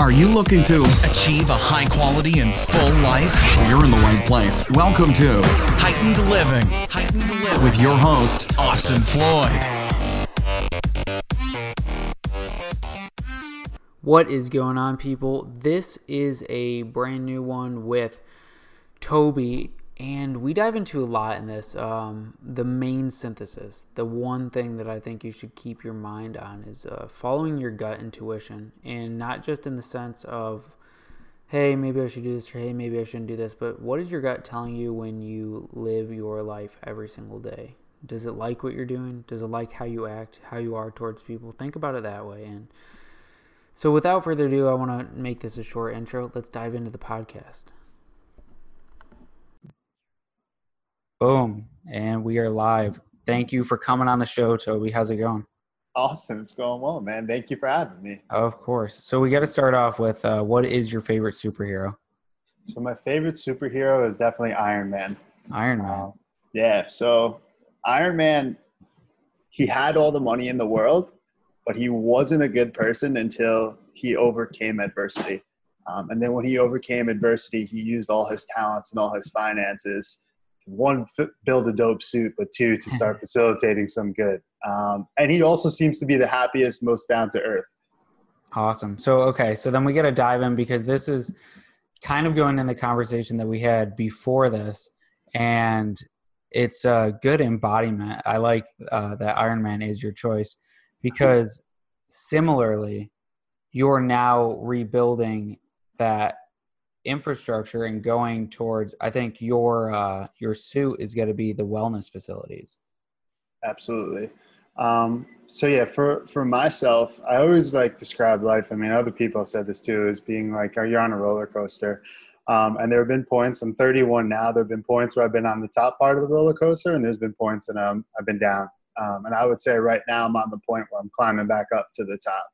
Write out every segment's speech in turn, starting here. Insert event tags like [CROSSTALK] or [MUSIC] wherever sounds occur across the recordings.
Are you looking to achieve a high quality and full life? You're in the right place. Welcome to Heightened Living. Heightened Living with your host, Austin Floyd. What is going on, people? This is a brand new one with Toby and we dive into a lot in this. Um, the main synthesis, the one thing that I think you should keep your mind on is uh, following your gut intuition, and not just in the sense of, hey, maybe I should do this, or hey, maybe I shouldn't do this, but what is your gut telling you when you live your life every single day? Does it like what you're doing? Does it like how you act, how you are towards people? Think about it that way. And so, without further ado, I want to make this a short intro. Let's dive into the podcast. Boom. And we are live. Thank you for coming on the show, Toby. How's it going? Awesome. It's going well, man. Thank you for having me. Of course. So we got to start off with uh, what is your favorite superhero? So my favorite superhero is definitely Iron Man. Iron Man. Uh, yeah. So Iron Man, he had all the money in the world, but he wasn't a good person until he overcame adversity. Um, and then when he overcame adversity, he used all his talents and all his finances one build a dope suit, but two to start [LAUGHS] facilitating some good. Um, and he also seems to be the happiest, most down to earth. Awesome. So okay, so then we got to dive in because this is kind of going in the conversation that we had before this, and it's a good embodiment. I like uh, that Iron Man is your choice because similarly, you're now rebuilding that infrastructure and going towards i think your uh your suit is going to be the wellness facilities. Absolutely. Um so yeah for for myself i always like describe life i mean other people have said this too as being like oh, you're on a roller coaster. Um, and there have been points i'm 31 now there have been points where i've been on the top part of the roller coaster and there's been points that um, i've been down. Um, and i would say right now i'm on the point where i'm climbing back up to the top.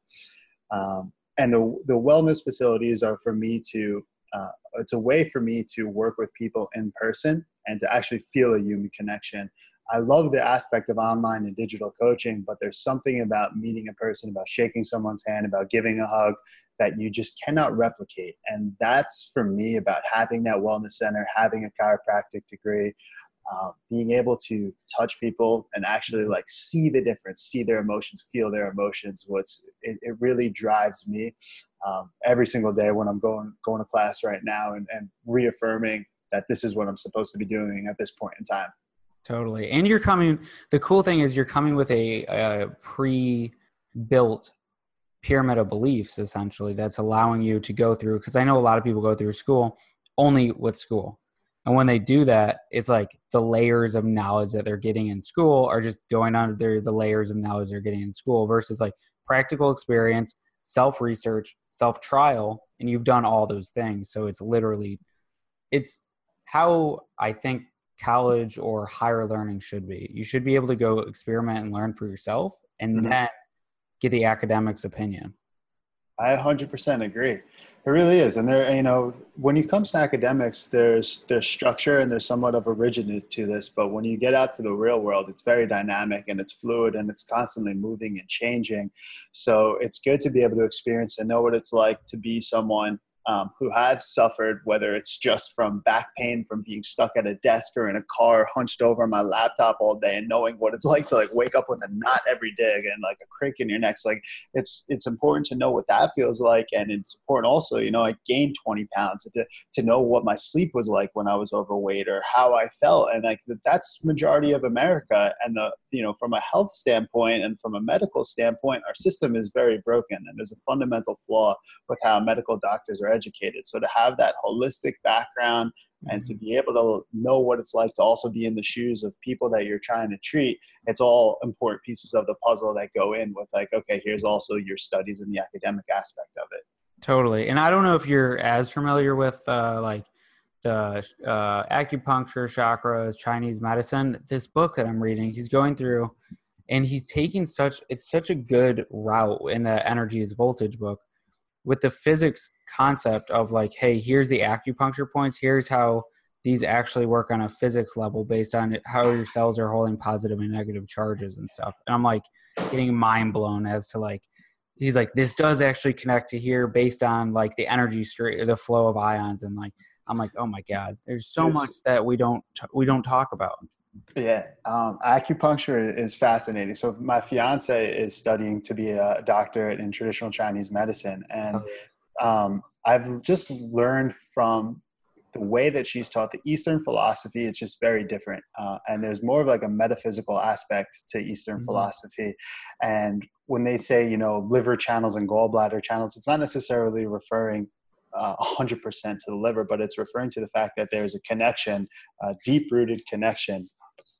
Um, and the, the wellness facilities are for me to uh, it's a way for me to work with people in person and to actually feel a human connection. I love the aspect of online and digital coaching, but there's something about meeting a person, about shaking someone's hand, about giving a hug that you just cannot replicate. And that's for me about having that wellness center, having a chiropractic degree, uh, being able to touch people and actually like see the difference, see their emotions, feel their emotions. What's it, it really drives me um, every single day when I'm going going to class right now and, and reaffirming that this is what I'm supposed to be doing at this point in time. Totally, and you're coming. The cool thing is you're coming with a, a pre-built pyramid of beliefs essentially that's allowing you to go through because i know a lot of people go through school only with school and when they do that, it's like the layers of knowledge that they're getting in school are just going under the layers of knowledge they're getting in school versus like practical experience, self research, self trial, and you've done all those things. So it's literally, it's how I think college or higher learning should be. You should be able to go experiment and learn for yourself and mm-hmm. then get the academic's opinion. I 100% agree. It really is. And there, you know, when it comes to academics, there's, there's structure and there's somewhat of a rigidness to this, but when you get out to the real world, it's very dynamic and it's fluid and it's constantly moving and changing. So it's good to be able to experience and know what it's like to be someone um, who has suffered, whether it's just from back pain from being stuck at a desk or in a car, hunched over my laptop all day, and knowing what it's [LAUGHS] like to like wake up with a knot every day and like a crick in your neck. Like it's it's important to know what that feels like, and it's important also, you know, I gained 20 pounds to to know what my sleep was like when I was overweight or how I felt, and like that's majority of America. And the you know from a health standpoint and from a medical standpoint, our system is very broken, and there's a fundamental flaw with how medical doctors are educated. So to have that holistic background and to mm-hmm. be able to know what it's like to also be in the shoes of people that you're trying to treat, it's all important pieces of the puzzle that go in with like, okay, here's also your studies and the academic aspect of it. Totally. And I don't know if you're as familiar with uh, like the uh, acupuncture, chakras, Chinese medicine. This book that I'm reading, he's going through and he's taking such it's such a good route in the energy is voltage book with the physics concept of like, hey, here's the acupuncture points, here's how these actually work on a physics level based on how your cells are holding positive and negative charges and stuff. And I'm like getting mind blown as to like he's like, this does actually connect to here based on like the energy straight, the flow of ions, and like I'm like, oh my god, there's so much that we don't t- we don't talk about. Yeah, um, acupuncture is fascinating. So my fiance is studying to be a doctorate in traditional Chinese medicine, and um, I've just learned from the way that she's taught the Eastern philosophy. It's just very different, uh, and there's more of like a metaphysical aspect to Eastern Mhm. philosophy. And when they say you know liver channels and gallbladder channels, it's not necessarily referring. Uh, 100% to the liver, but it's referring to the fact that there's a connection, a deep-rooted connection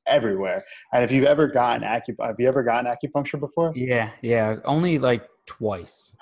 everywhere. And if you've ever gotten acup- have you ever gotten acupuncture before? Yeah, yeah, only like twice.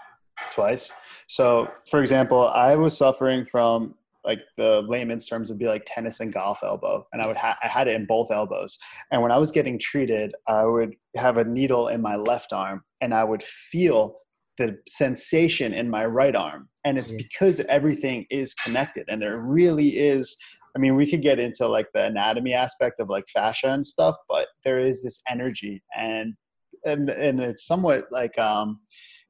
Twice. So, for example, I was suffering from like the layman's terms would be like tennis and golf elbow, and I would ha- I had it in both elbows. And when I was getting treated, I would have a needle in my left arm, and I would feel the sensation in my right arm. And it's because everything is connected, and there really is. I mean, we could get into like the anatomy aspect of like fascia and stuff, but there is this energy, and and and it's somewhat like um,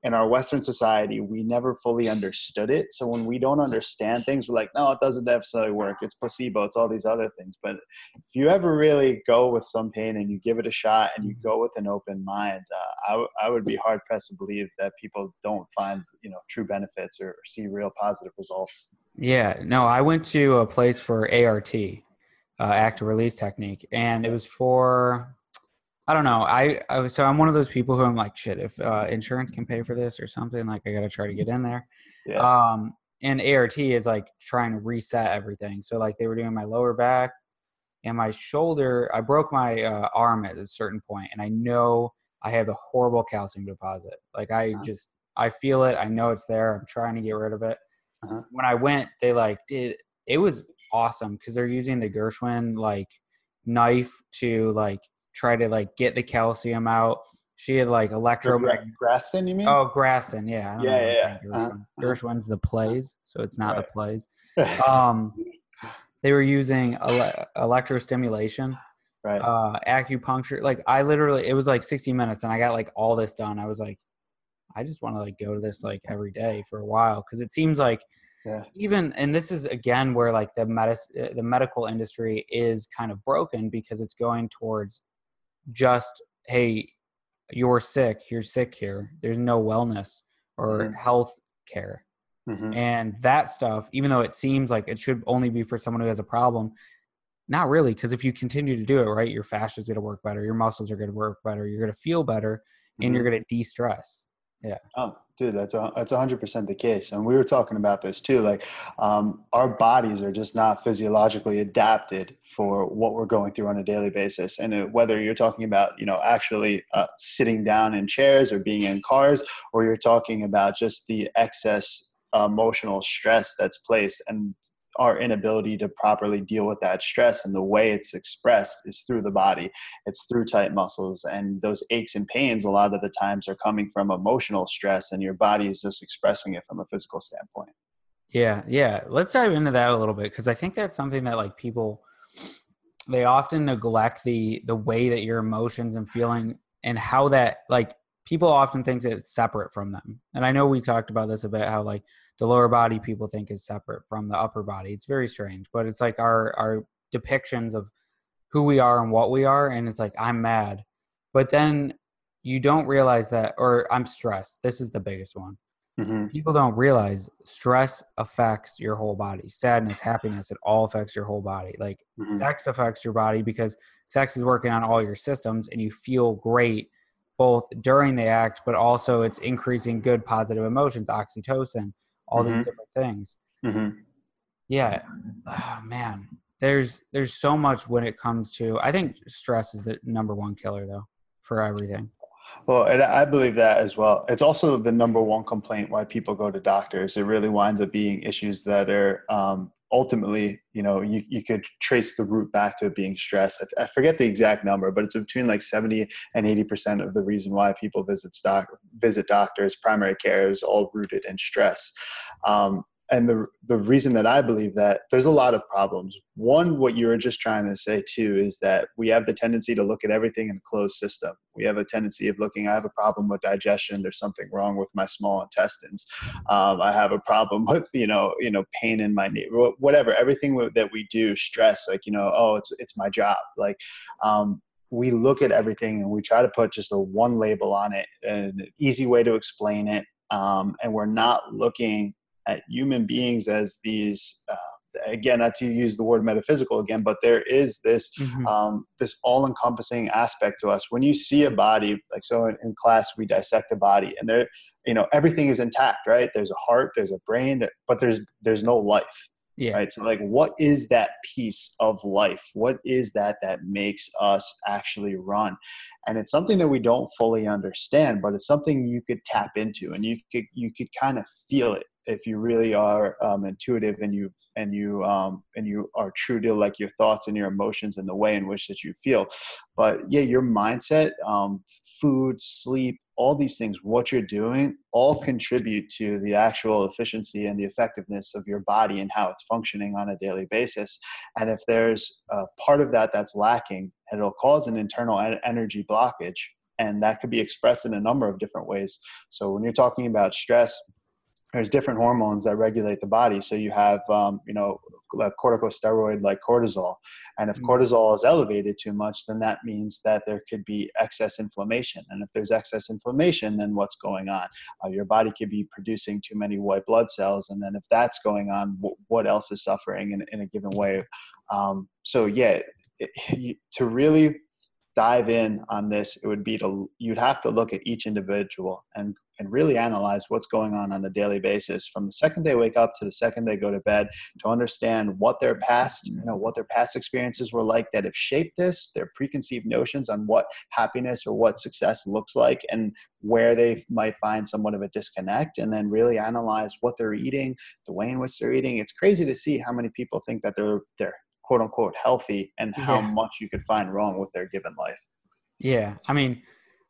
in our Western society, we never fully understood it. So when we don't understand things, we're like, no, it doesn't necessarily work. It's placebo. It's all these other things. But if you ever really go with some pain and you give it a shot and you go with an open mind, uh, I, w- I would be hard pressed to believe that people don't find you know true benefits or, or see real positive results. Yeah, no, I went to a place for ART, uh, active release technique, and it was for I don't know. I, I was, so I'm one of those people who I'm like, shit, if uh, insurance can pay for this or something, like I got to try to get in there. Yeah. Um, and ART is like trying to reset everything. So like they were doing my lower back and my shoulder. I broke my uh, arm at a certain point, and I know I have a horrible calcium deposit. Like I just I feel it. I know it's there. I'm trying to get rid of it. Uh-huh. When I went, they like did it was awesome because they're using the Gershwin like knife to like try to like get the calcium out. She had like electromagnetic. Graston, you mean? Oh, Graston, yeah. Yeah, yeah, yeah. Gershwin. uh-huh. Gershwin's the plays, so it's not Right. the plays. [LAUGHS] Um, they were using ele- electrostimulation, right. uh, acupuncture. Like I literally, it was like 60 minutes, and I got like all this done. I was like, I just want to like go to this like every day for a while because it seems like Yeah. even and this is again where like the medis- the medical industry is kind of broken because it's going towards just hey you're sick you're sick here there's no wellness or Mhm. health care Mhm. and that stuff even though it seems like it should only be for someone who has a problem not really because if you continue to do it right your fascia is going to work better your muscles are going to work better you're going to feel better and you're going to de-stress Oh, dude, that's a that's hundred percent the case. And we were talking about this too. Like, um, our bodies are just not physiologically adapted for what we're going through on a daily basis. And it, whether you're talking about, you know, actually uh, sitting down in chairs or being in cars, or you're talking about just the excess emotional stress that's placed and our inability to properly deal with that stress and the way it's expressed is through the body it's through tight muscles and those aches and pains a lot of the times are coming from emotional stress and your body is just expressing it from a physical standpoint Yeah, yeah. Let's dive into that a little bit because I think that's something that like people they often neglect the the way that your emotions and feeling and how that like people often think that it's separate from them. And I know we talked about this a bit how like the lower body people think is separate from the upper body. It's very strange, but it's like our our depictions of who we are and what we are and it's like I'm mad. But then you don't realize that or I'm stressed. This is the biggest one mm-hmm. people don't realize stress affects your whole body sadness happiness it all affects your whole body like Mhm. sex affects your body because sex is working on all your systems and you feel great both during the act but also it's increasing good positive emotions oxytocin all Mhm. these different things Mm-hmm. yeah oh, man there's there's so much when it comes to i think stress is the number one killer though for everything Well, and I believe that as well. It's also the number one complaint why people go to doctors. It really winds up being issues that are um, ultimately, you know, you, you could trace the root back to it being stress. I, I forget the exact number, but it's between like 70 and 80% of the reason why people visit stock, visit doctors, primary care is all rooted in stress. Um, and the the reason that I believe that there's a lot of problems. One, what you were just trying to say too is that we have the tendency to look at everything in a closed system. We have a tendency of looking. I have a problem with digestion. There's something wrong with my small intestines. Um, I have a problem [LAUGHS] with you know you know pain in my knee. Whatever. Everything that we do, stress. Like you know, oh, it's it's my job. Like um, we look at everything and we try to put just a one label on it, an easy way to explain it. Um, and we're not looking at human beings as these uh, again not to use the word metaphysical again but there is this mm-hmm. um, this all-encompassing aspect to us when you see a body like so in, in, class we dissect a body and there you know everything is intact right there's a heart there's a brain but there's there's no life yeah. Right. So, like, what is that piece of life? What is that that makes us actually run? And it's something that we don't fully understand, but it's something you could tap into, and you could you could kind of feel it if you really are um, intuitive and you and you um, and you are true to like your thoughts and your emotions and the way in which that you feel. But yeah your mindset um, food sleep all these things what you're doing all contribute to the actual efficiency and the effectiveness of your body and how it's functioning on a daily basis. And if there's a part of that that's lacking it'll cause an internal energy blockage and that could be expressed in a number of different ways. So when you're talking about stress there's different hormones that regulate the body. So you have, um, you know, a corticosteroid like cortisol, and if mm-hmm. cortisol is elevated too much, then that means that there could be excess inflammation. And if there's excess inflammation, then what's going on? Uh, your body could be producing too many white blood cells, and then if that's going on, w- what else is suffering in, in a given way? Um, so yeah, it, [LAUGHS] you, to really dive in on this, it would be to you'd have to look at each individual and and really analyze what's going on on a daily basis from the second they wake up to the second they go to bed to understand what their past you mm. know what their past experiences were like that have shaped this their preconceived notions on what happiness or what success looks like and where they might find somewhat of a disconnect and then really analyze what they're eating the way in which they're eating. It's crazy to see how many people think that they're they're quote unquote healthy and how yeah. much you could find wrong with their given life. Yeah i mean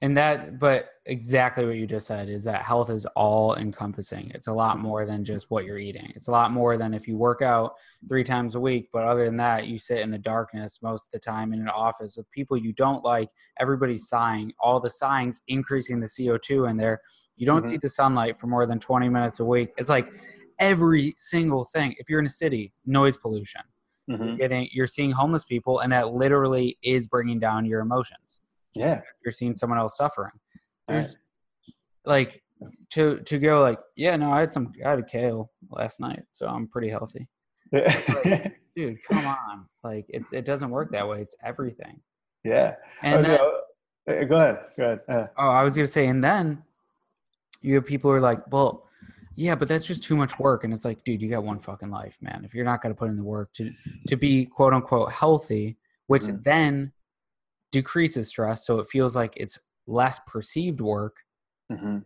and that but exactly what you just said is that health is all encompassing. It's a lot more than just what you're eating. It's a lot more than if you work out three times a week but other than that you sit in the darkness most of the time in an office with people you don't like. Everybody's sighing all the sighing's increasing the co2 in there. You don't mm-hmm. see the sunlight for more than 20 minutes a week. It's like every single thing. If you're in a city noise pollution. Mm-hmm. you're getting you're seeing homeless people and that literally is bringing down your emotions yeah. you're seeing someone else suffering. There's right. like to to go like yeah no i had some i had a kale last night so i'm pretty healthy. Like, [LAUGHS] dude come on. Like it's it doesn't work that way. It's everything. Yeah. And okay. then, go ahead. Go ahead. Uh. oh i was gonna say and then you have people who are like well yeah but that's just too much work. And it's like dude you got one fucking life man. If you're not going to put in the work to to be quote unquote healthy which mm. then decreases stress so it feels like it's less perceived work mm-hmm.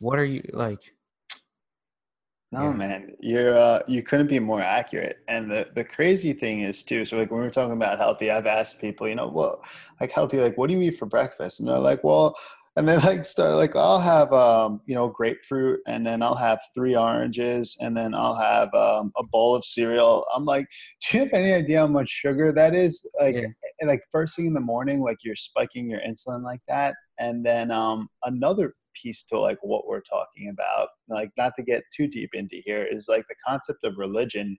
what are you like no yeah. man you're uh, you couldn't be more accurate and the the crazy thing is too so like when we're talking about healthy i've asked people you know well like healthy like what do you eat for breakfast and they're like well and then like start like I'll have um, you know grapefruit and then I'll have three oranges and then I'll have um, a bowl of cereal. I'm like, [LAUGHS] do you have any idea how much sugar that is? Like yeah. like first thing in the morning, like you're spiking your insulin like that. And then um, another piece to like what we're talking about, like not to get too deep into here, is like the concept of religion.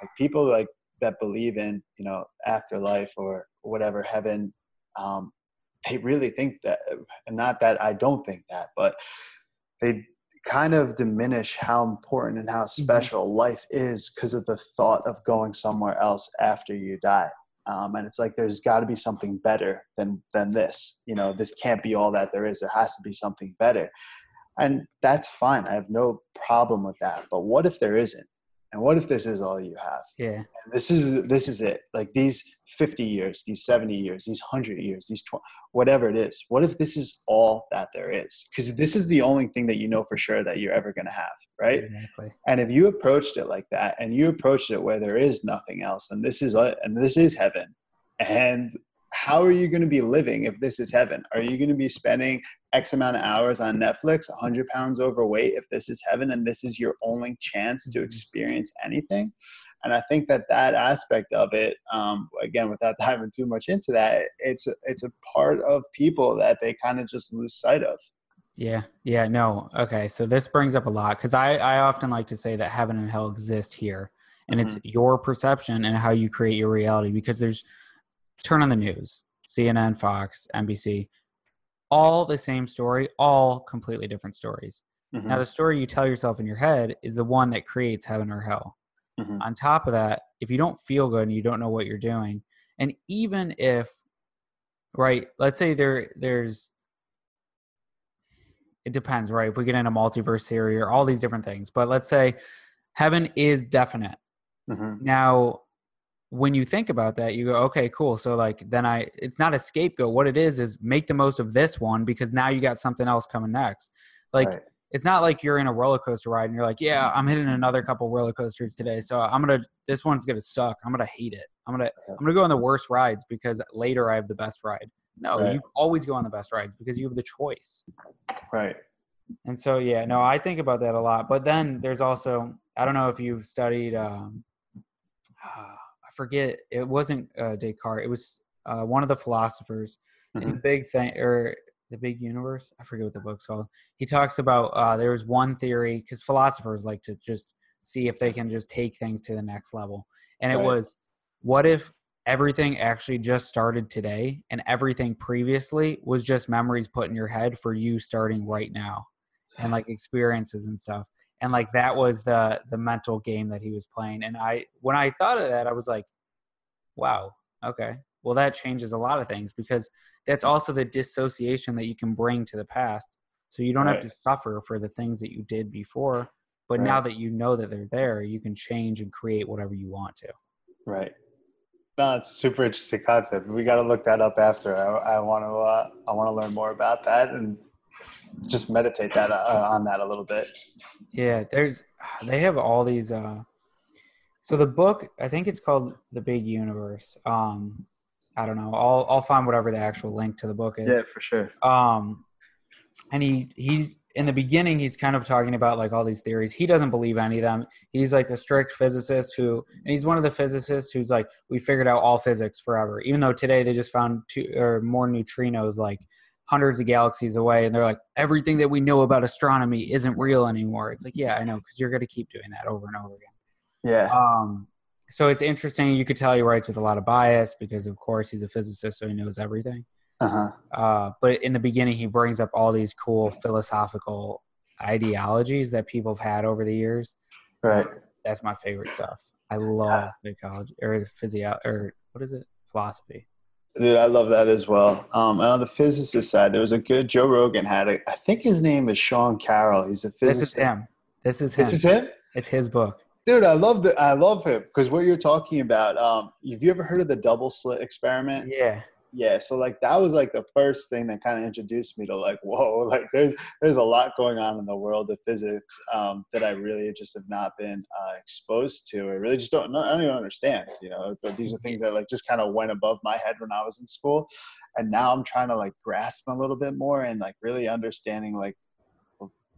Like people like that believe in you know afterlife or whatever heaven um, they really think that, and not that I don't think that, but they kind of diminish how important and how mm-hmm. special mm-hmm. life is because of the thought of going somewhere else after you die. Um, and it's like there's got to be something better than than this. You know, this can't be all that there is. There has to be something better, and that's fine. I have no problem with that. But what if there isn't? And what if this is all you have? Yeah. And this is this is it. Like these 50 years these 70 years these 100 years these 20 whatever it is what if this is all that there is? Because this is the only thing that you know for sure that you're ever going to have right? Exactly. and if you approached it like that and you approached it where there is nothing else and this is uh, and this is heaven and how are you going to be living if this is heaven? Are you going to be spending X amount of hours on Netflix, 100 pounds overweight, if this is heaven and this is your only chance to mm-hmm. experience anything? And I think that that aspect of it, um, again, without [LAUGHS] diving too much into that, it's it's a part of people that they kind of just lose sight of. Yeah, yeah, no, okay. So this brings up a lot because I I often like to say that heaven and hell exist here, and mm-hmm. it's your perception and how you create your reality. Because there's turn on the news, CNN, Fox, NBC, all the same story, all completely different stories. Mm-hmm. Now the story you tell yourself in your head is the one that creates heaven or hell. Mm-hmm. On top of that, if you don't feel good and you don't know what you're doing, and even if, right, let's say there there's, it depends, right? If we get into multiverse theory or all these different things, but let's say heaven is definite. Mm-hmm. Now, when you think about that, you go, okay, cool. So like then I, it's not a scapegoat. What it is is make the most of this one because now you got something else coming next. Like. Right it's not like you're in a roller coaster ride and you're like, yeah, I'm hitting another couple roller coasters today, so I'm gonna this one's gonna suck. I'm gonna hate it. I'm gonna I'm gonna go on the worst rides because later I have the best ride. No, right. you always go on the best rides because you have the choice. Right. And so yeah, no, I think about that a lot. But then there's also I don't know if you've studied. Um, I forget. It wasn't uh, Descartes. It was uh, one of the philosophers. Mm-hmm. And the big thing, or the big universe i forget what the book's called he talks about uh, there was one theory because philosophers like to just see if they can just take things to the next level and right. it was what if everything actually just started today and everything previously was just memories put in your head for you starting right now and like experiences and stuff and like that was the the mental game that he was playing and i when i thought of that i was like wow okay well that changes a lot of things because that's also the dissociation that you can bring to the past so you don't right. have to suffer for the things that you did before but right. now that you know that they're there you can change and create whatever you want to right no it's a super interesting concept we got to look that up after i, I want to uh, i want to learn more about that and just meditate that uh, on that a little bit yeah there's they have all these uh so the book i think it's called the big universe um I don't know. I'll I'll find whatever the actual link to the book is. Yeah, for sure. Um, and he he in the beginning he's kind of talking about like all these theories. He doesn't believe any of them. He's like a strict physicist who, and he's one of the physicists who's like, we figured out all physics forever. Even though today they just found two or more neutrinos like hundreds of galaxies away, and they're like, everything that we know about astronomy isn't real anymore. It's like, yeah, I know, because you're gonna keep doing that over and over again. Yeah. Um, so it's interesting. You could tell he writes with a lot of bias because, of course, he's a physicist, so he knows everything. Uh-huh. Uh, but in the beginning, he brings up all these cool philosophical ideologies that people have had over the years. Right. That's my favorite stuff. I love yeah. psychology or physio or what is it? Philosophy. Dude, I love that as well. Um, and on the physicist side, there was a good Joe Rogan had a, I think his name is Sean Carroll. He's a physicist. This is him. This is him. This is him. It's his book. Dude, I love the I love him because what you're talking about. Um, have you ever heard of the double slit experiment? Yeah. Yeah. So like that was like the first thing that kind of introduced me to like, [LAUGHS] whoa, like there's there's a lot going on in the world of physics um, that I really just have not been uh, exposed to. I really just don't I don't even understand. You know, these are things that like just kind of went above my head when I was in school, and now I'm trying to like grasp a little bit more and like really understanding like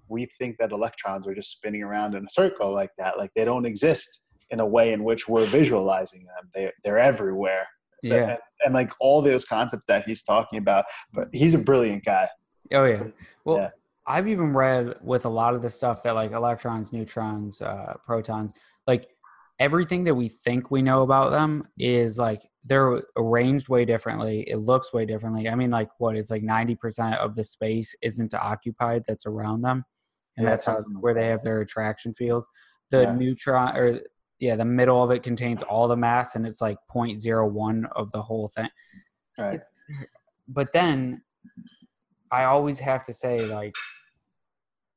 we think that electrons are just spinning around in a circle like that like they don't exist in a way in which we're visualizing them they, they're everywhere yeah and, and like all those concepts that he's talking about but he's a brilliant guy oh yeah well yeah. i've even read with a lot of the stuff that like electrons neutrons uh, protons like everything that we think we know about them is like they're arranged way differently it looks way differently i mean like what it's like 90% of the space isn't occupied that's around them and yeah, that's how where they have their attraction fields. The yeah. neutron or yeah, the middle of it contains all the mass, and it's like 0.01 of the whole thing. Right. It's, but then I always have to say like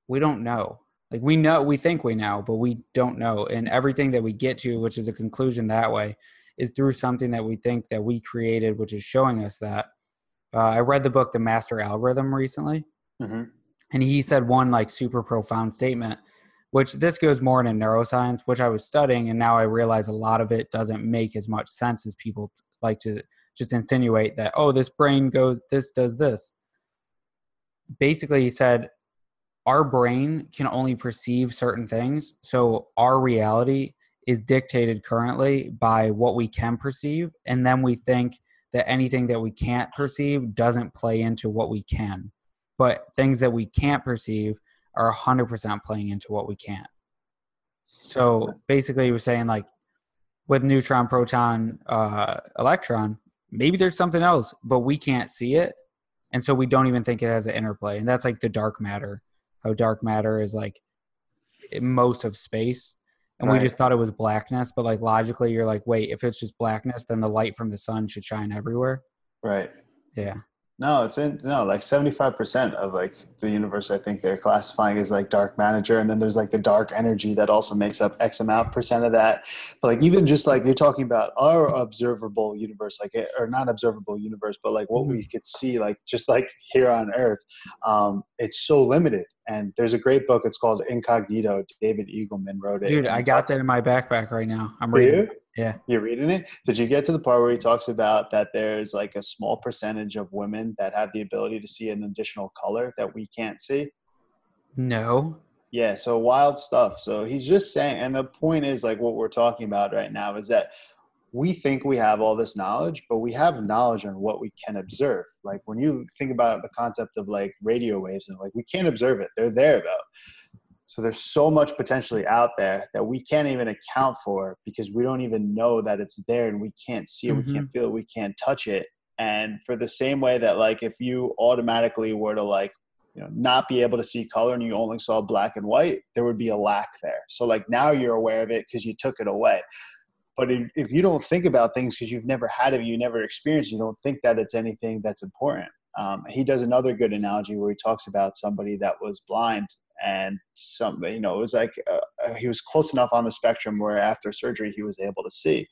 we don't know. Like we know, we think we know, but we don't know. And everything that we get to, which is a conclusion that way, is through something that we think that we created, which is showing us that. Uh, I read the book The Master Algorithm recently. Mm-hmm and he said one like super profound statement which this goes more into neuroscience which i was studying and now i realize a lot of it doesn't make as much sense as people like to just insinuate that oh this brain goes this does this. Basically he said our brain can only perceive certain things so our reality is dictated currently by what we can perceive and then we think that anything that we can't perceive doesn't play into what we can. But things that we can't perceive are 100% playing into what we can. So basically he was saying like with neutron proton uh, electron maybe there's something else but we can't see it. And so we don't even think it has an interplay. And that's like the dark matter how dark matter is like most of space. And Right. we just thought it was blackness but like logically you're like wait if it's just blackness then the light from the sun should shine everywhere. Right. yeah No, it's in no like seventy five percent of like the universe. I think they're classifying as like dark matter, and then there's like the dark energy that also makes up X amount percent of that. But like even just like you're talking about our observable universe, like eh, or not observable universe, but like what we could see, like just like here on Earth, um, it's so limited. And there's a great book. It's called Incognito. David Eagleman wrote it. dude i got that in my backpack right now i'm reading it. Yeah You're reading it? Did you get to the part where he talks about that there's like a small percentage of women that have the ability to see an additional color that we can't see? no Yeah, so wild stuff. So he's just saying, and the point is like what we're talking about right now is that we think we have all this knowledge, but we have knowledge on what we can observe. Like when you think about the concept of like radio waves and like we can't observe it, they're there though. So there's so much potentially out there that we can't even account for because we don't even know that it's there and we can't see it, we can't feel it, we can't touch it. And for the same way that like if you automatically were to like you know not be able to see color and you only saw black and white there would be a lack there. So like now you're aware of it because you took it away. But if, if you don't think about things because you've never had it you never experienced you don't think that it's anything that's important. Um, he does another good analogy where he talks about somebody that was blind and some you know it was like uh, uh, he was close enough on the spectrum where after surgery he was able to see.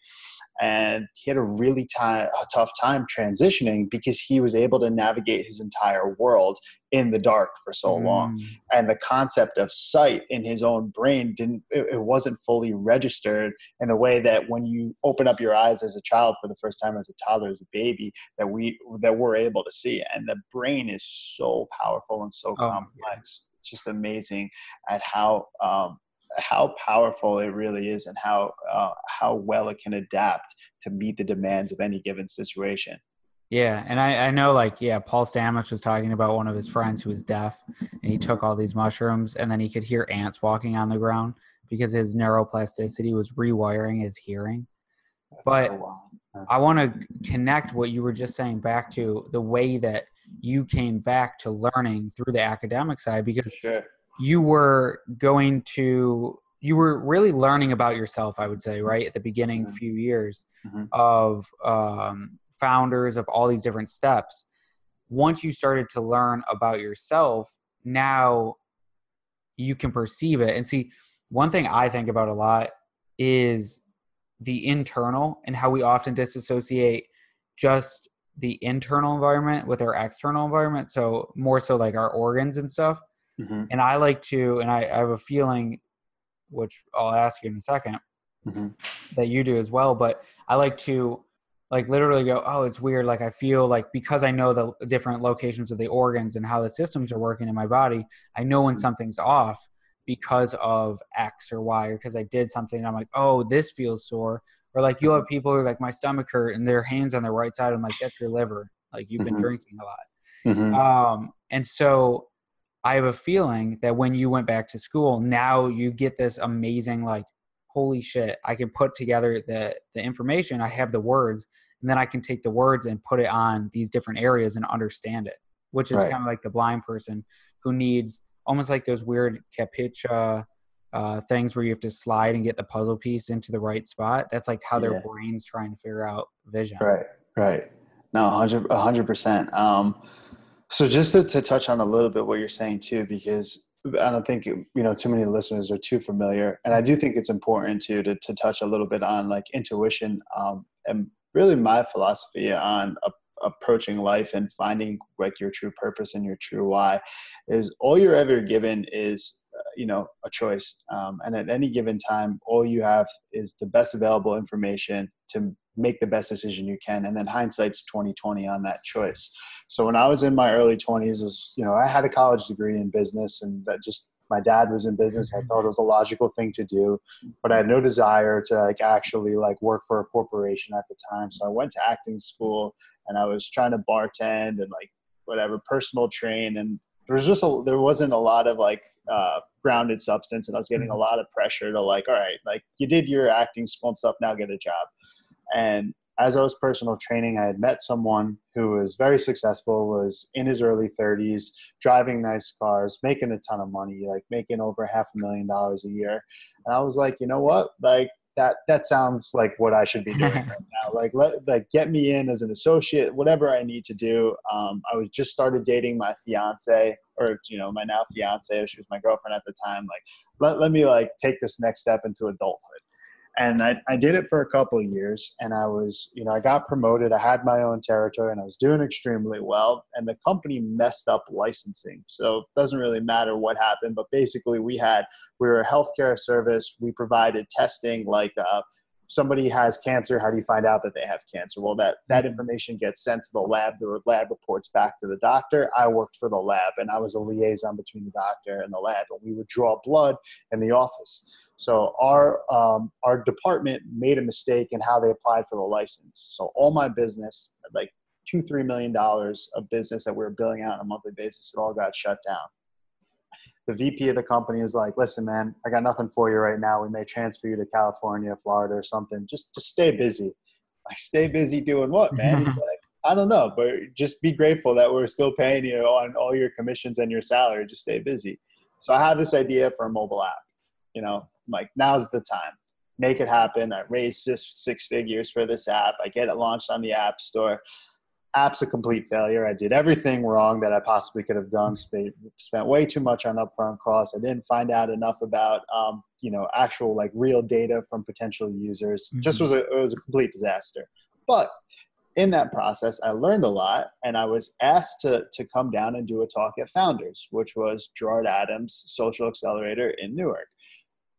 And he had a really time, a tough time transitioning because he was able to navigate his entire world in the dark for so long. Mm. and the concept of sight in his own brain didn't it, it wasn't fully registered in the way that when you open up your eyes as a child for the first time as a toddler as a baby that we that we're able to see. And the brain is so powerful and so Oh, complex just amazing at how um, how powerful it really is and how uh, how well it can adapt to meet the demands of any given situation Yeah, and I, I know like yeah, Paul Stamets was talking about one of his friends who was deaf, and he took all these mushrooms, and then he could hear ants walking on the ground because his neuroplasticity was rewiring his hearing. That's But- so. I want to connect what you were just saying back to the way that you came back to learning through the academic side because sure. you were going to you were really learning about yourself i would say right at the beginning Mhm. few years Mhm. of um, founders of all these different steps. Once you started to learn about yourself now you can perceive it. And see one thing i think about a lot is the internal and how we often disassociate just the internal environment with our external environment so more so like our organs and stuff Mhm. and I like to, and I, I have a feeling, which I'll ask you in a second, Mhm. that you do as well. But I like to, like, literally go, oh, it's weird. Like, I feel like because I know the different locations of the organs and how the systems are working in my body, I know when something's off because of X or Y, or because I did something. And I'm like, oh, this feels sore. Or like, you'll have people who are like, my stomach hurt, and their hands on their right side. I'm like, that's your liver. Like, you've been Mhm. drinking a lot. Mhm. Um, and so I have a feeling that when you went back to school, now you get this amazing, like, holy shit, I can put together the, the information, I have the words, and then I can take the words and put it on these different areas and understand it, which is Right. kind of like the blind person who needs almost like those weird capicha uh, things where you have to slide and get the puzzle piece into the right spot. That's like how their Yeah. brain's trying to figure out vision. Right, right. No, 100 hundred percent. Um, so just to, to touch on a little bit what you're saying too, because I don't think you know too many listeners are too familiar, and I do think it's important too to to touch a little bit on like intuition um, and really my philosophy on a, approaching life and finding like your true purpose and your true why is all you're ever given is uh, you know a choice um, and at any given time all you have is the best available information to make the best decision you can and then hindsight's 2020 on that choice. So when i was in my early 20s was you know i had a college degree in business and that just my dad was in business. I mm-hmm. thought it was a logical thing to do but i had no desire to like actually like work for a corporation at the time. So i went to acting school and i was trying to bartend and like whatever personal train and there was just a, there wasn't a lot of like uh, grounded substance and i was getting a mm-hmm. lot of pressure to like all right like you did your acting school and stuff now get a job and as I was personal training, I had met someone who was very successful, was in his early 30s, driving nice cars, making a ton of money, like making over half a million dollars a year. And I was like, you know what? Like that that sounds like what I should be doing right [LAUGHS] now. Like let like get me in as an associate, whatever I need to do. Um, I was just started dating my fiance, or you know, my now fiance. She was my girlfriend at the time. Like let let me like take this next step into adulthood and I, I did it for a couple of years and i was you know i got promoted. I had my own territory and i was doing extremely well and the company messed up licensing. So it doesn't really matter what happened but basically we had we were a healthcare service. We provided testing like uh, somebody has cancer how do you find out that they have cancer? Well that that information gets sent to the lab. The lab reports back to the doctor. I worked for the lab and i was a liaison between the doctor and the lab and we would draw blood in the office so our um, our department made a mistake in how they applied for the license. So all my business, like two three million dollars of business that we were billing out on a monthly basis, it all got shut down. The VP of the company was like, "Listen, man, I got nothing for you right now. We may transfer you to California, Florida, or something. Just just stay busy. Like stay busy doing what, man?" He's [LAUGHS] like, "I don't know, but just be grateful that we're still paying you on all your commissions and your salary. Just stay busy." So I had this idea for a mobile app. You know, like now's the time. Make it happen. I raised six, six figures for this app. I get it launched on the app store. App's a complete failure. I did everything wrong that i possibly could have done. Spent, spent way too much on upfront costs. I didn't find out enough about um, you know actual like real data from potential users. Mm-hmm. just was a it was a complete disaster. But in that process, I learned a lot, and I was asked to to come down and do a talk at Founders, which was Gerard Adams' Social Accelerator in Newark.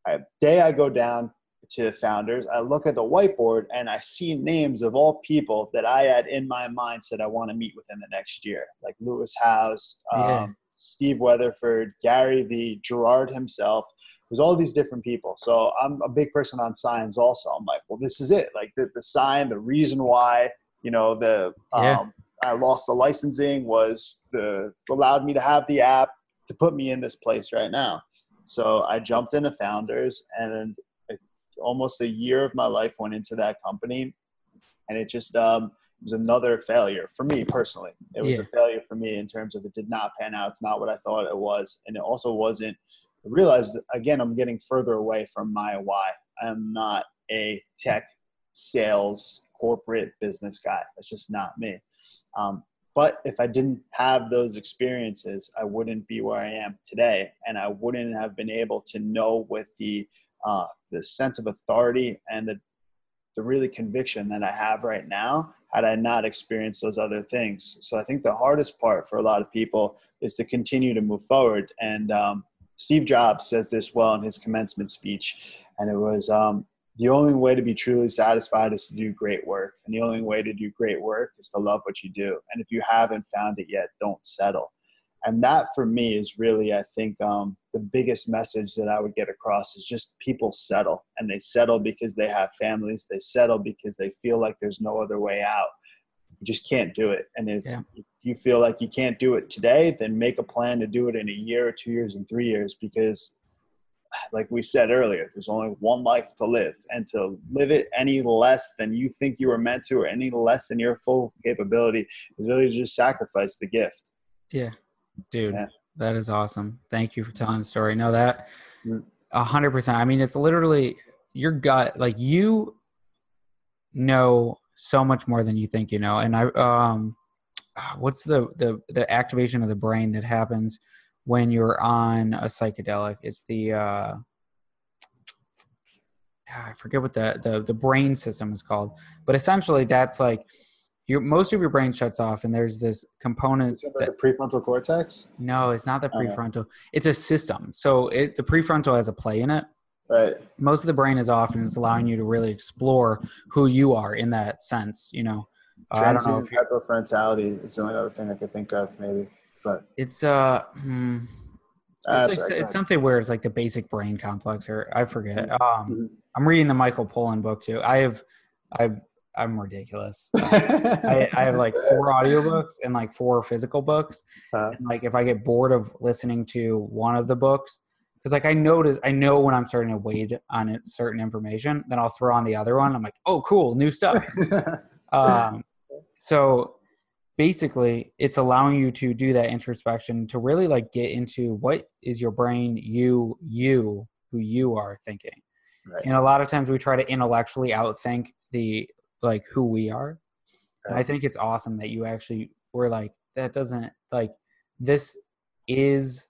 I, day I go down to the founders, I look at the whiteboard and I see names of all people that I had in my mind said I want to meet within the next year, like Lewis Howes, um, yeah. Steve Weatherford, Gary Vee, Gerard himself. There's all these different people. So I'm a big person on signs also. I'm like, well, this is it. Like the, the sign, the reason why, you know, the yeah. um, I lost the licensing was the allowed me to have the app to put me in this place right now. So I jumped into Founders, and almost a year of my life went into that company, and it just um, it was another failure for me personally. It was yeah. a failure for me in terms of it did not pan out. It's not what I thought it was, and it also wasn't. I realized again, I'm getting further away from my why. I'm not a tech sales corporate business guy. That's just not me. Um, but if I didn't have those experiences, I wouldn't be where I am today, and I wouldn't have been able to know with the uh, the sense of authority and the the really conviction that I have right now had I not experienced those other things. So I think the hardest part for a lot of people is to continue to move forward. And um, Steve Jobs says this well in his commencement speech, and it was um, the only way to be truly satisfied is to do great work. And the only way to do great work is to love what you do. And if you haven't found it yet, don't settle. And that for me is really, I think, um, the biggest message that I would get across is just people settle. And they settle because they have families, they settle because they feel like there's no other way out. You just can't do it. And if, yeah. if you feel like you can't do it today, then make a plan to do it in a year or two years and three years because like we said earlier, there's only one life to live, and to live it any less than you think you were meant to, or any less than your full capability, is really just sacrifice the gift. Yeah, dude, yeah. that is awesome. Thank you for telling the story. No, that mm. a hundred percent. I mean, it's literally your gut. Like you know so much more than you think you know, and I um, what's the the the activation of the brain that happens? When you're on a psychedelic. It's the uh, ah, I forget what the, the the brain system is called, but essentially that's like your most of your brain shuts off, and there's this component that, the prefrontal cortex. No, it's not the prefrontal. It's a system. So it, the prefrontal has a play in it. Right. most of the brain is off and it's allowing you to really explore who you are in that sense you know Uh, i don't know if you hypofrontality is the only other thing I could think of, maybe. But it's uh hmm, uh, it's, like, it's something where it's like the basic brain complex or i forget. Um Mhm. i'm reading the michael pollan book too. I have i i'm ridiculous. [LAUGHS] I, I have like four audiobooks and like four physical books. Uh, and like if i get bored of listening to one of the books because like i notice i know when i'm starting to wade on it, certain information then i'll throw on the other one. I'm like oh cool new stuff. [LAUGHS] Um, so basically it's allowing you to do that introspection to really like get into what is your brain you you who you are thinking. Right. and a lot of times we try to intellectually outthink the like who we are. And i think it's awesome that you actually were like that doesn't like this is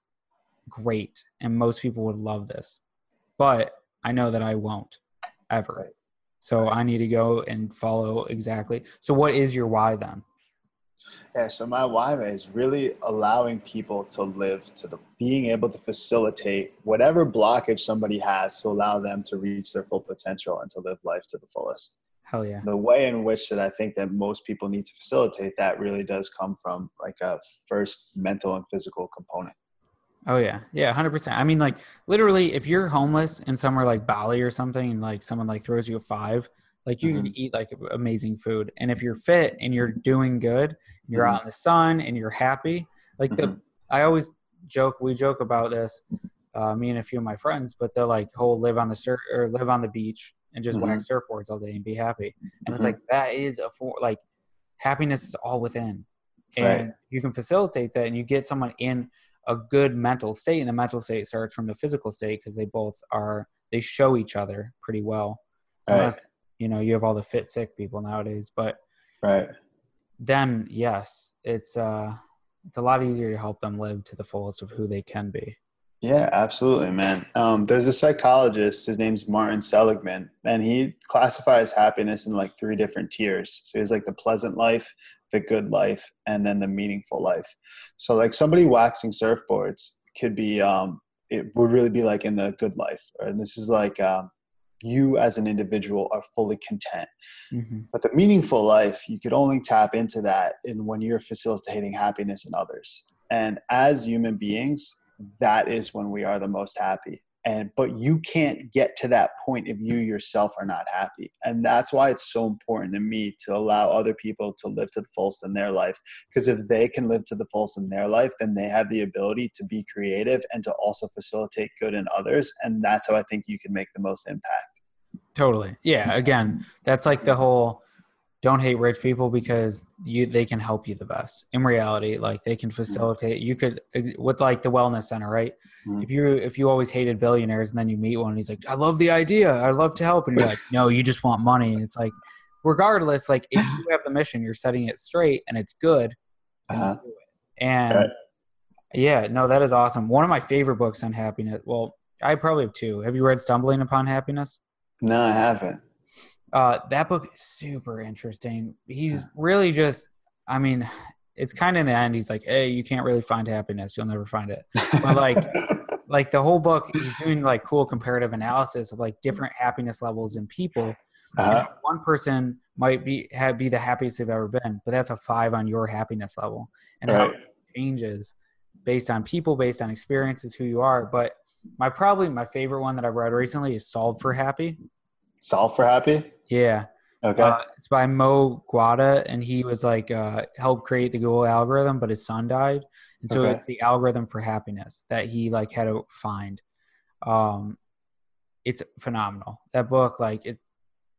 great and most people would love this but i know that i won't ever. Right. so i need to go and follow exactly. So what is your why then Yeah, so my why is really allowing people to live to the being able to facilitate whatever blockage somebody has to allow them to reach their full potential and to live life to the fullest. hell yeah The way in which that I think that most people need to facilitate that really does come from like a first mental and physical component. oh yeah yeah 100% i mean like literally if you're homeless in somewhere like bali or something and like someone like throws you a five like you can eat like amazing food and if you're fit and you're doing good you're Mhm. out in the sun and you're happy like the Mhm. i always joke we joke about this uh, me and a few of my friends but they'll like whole live on the sur- or live on the beach and just whack surfboards all day and be happy and it's Mhm. like that is a for like happiness is all within and Right. you can facilitate that and you get someone in a good mental state and the mental state starts from the physical state because they both are they show each other pretty well Right. unless you know you have all the fit sick people nowadays but Right. then yes it's uh it's a lot easier to help them live to the fullest of who they can be Yeah, absolutely, man. Um, there's a psychologist. His name's Martin Seligman, and he classifies happiness in like three different tiers. So he's like the pleasant life, the good life, and then the meaningful life. So like somebody waxing surfboards could be, um, it would really be like in the good life, and this is like um, you as an individual are fully content. mm-hmm. But the meaningful life, you could only tap into that in when you're facilitating happiness in others. And as human beings, that is when we are the most happy. And but you can't get to that point if you yourself are not happy. And that's why it's so important to me to allow other people to live to the fullest in their life. Because if they can live to the fullest in their life, then they have the ability to be creative and to also facilitate good in others. And that's how I think you can make the most impact. totally yeah again that's like the whole don't hate rich people because you they can help you the best in reality like they can facilitate you could with like the wellness center right Mhm. if you if you always hated billionaires and then you meet one and he's like i love the idea i love to help and you're like no you just want money and it's like regardless like if you have the mission you're setting it straight and it's good Uh-huh. it. and Right. yeah no that is awesome one of my favorite books on happiness well i probably have two have you read stumbling upon happiness No, I haven't. Uh, that book is super interesting. He's really just, I mean, it's kind of in the end. He's like, hey, you can't really find happiness. You'll never find it. But like, [LAUGHS] like the whole book, he's doing like cool comparative analysis of like different happiness levels in people. uh-huh. One person might be have be the happiest they've ever been, but that's a five on your happiness level, and how it changes based on people, based on experiences, who you are. But my probably my favorite one that I've read recently is Solve for Happy. Solve for happy. Yeah. Okay. Uh, it's by Mo Gawdat, and he was like uh, helped create the Google algorithm, but his son died, and so Okay. it's the algorithm for happiness that he like had to find. Um, it's phenomenal. That book, like it,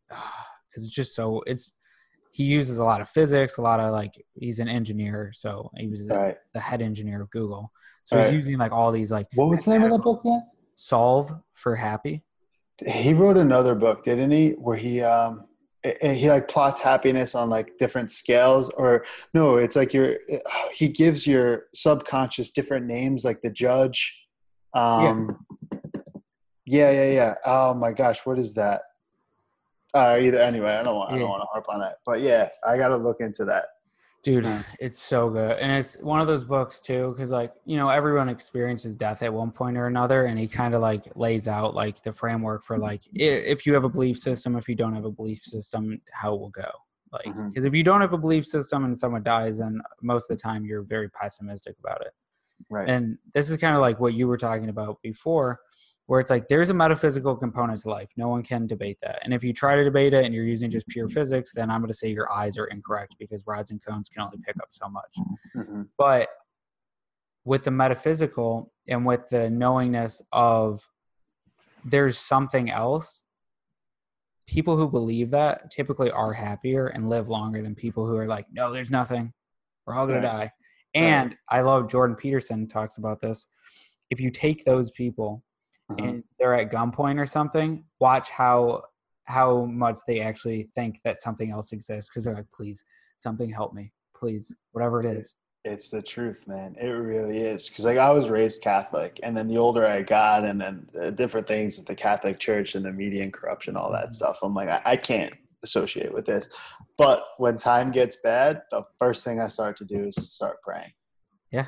because [SIGHS] it's just so it's. He uses a lot of physics, a lot of like he's an engineer, so he was the- right. the head engineer of Google. So Right. he's using like all these like What was the name of the book again? solve for happy. He wrote another book, didn't he? Where he um he like plots happiness on like different scales, or no, it's like your [SIGHS] he gives your subconscious different names, like the judge. Um, yeah, yeah, yeah. Oh my gosh, what is that? Uh, either anyway, I don't want I don't want to harp on that, but yeah, I got to look into that. Dude, it's so good. And it's one of those books too, because like, you know, everyone experiences death at one point or another. And he kind of like lays out like the framework for like if you have a belief system, if you don't have a belief system, how it will go. Like, because mm-hmm. if you don't have a belief system and someone dies, then most of the time you're very pessimistic about it. Right. And this is kind of like what you were talking about before, where it's like there's a metaphysical component to life. No one can debate that. And if you try to debate it and you're using just pure physics, then I'm going to say your eyes are incorrect because rods and cones can only pick up so much. Mm-hmm. But with the metaphysical and with the knowingness of there's something else, people who believe that typically are happier and live longer than people who are like, no, there's nothing. We're all going right. to die. And right. I love Jordan Peterson talks about this. If you take those people uh-huh. and they're at gunpoint or something, watch how how much they actually think that something else exists because they're like, please, something help me, please, whatever it is. It's the truth, man. It really is. Because like I was raised Catholic, and then the older I got, and then the different things with the Catholic Church and the media and corruption, all that mm-hmm. stuff. I'm like, I, I can't associate with this. But when time gets bad, the first thing I start to do is start praying. Yeah,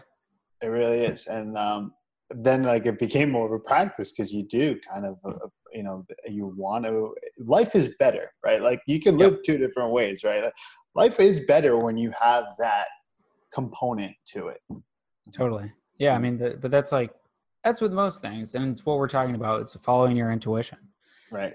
it really is. And um, then like it became more of a practice because you do kind of uh, uh, you know you want to life is better right? Like you can live yep. two different ways right? Life is better when you have that component to it. Totally. Yeah i mean but that's like that's with most things and it's what we're talking about it's following your intuition. Right.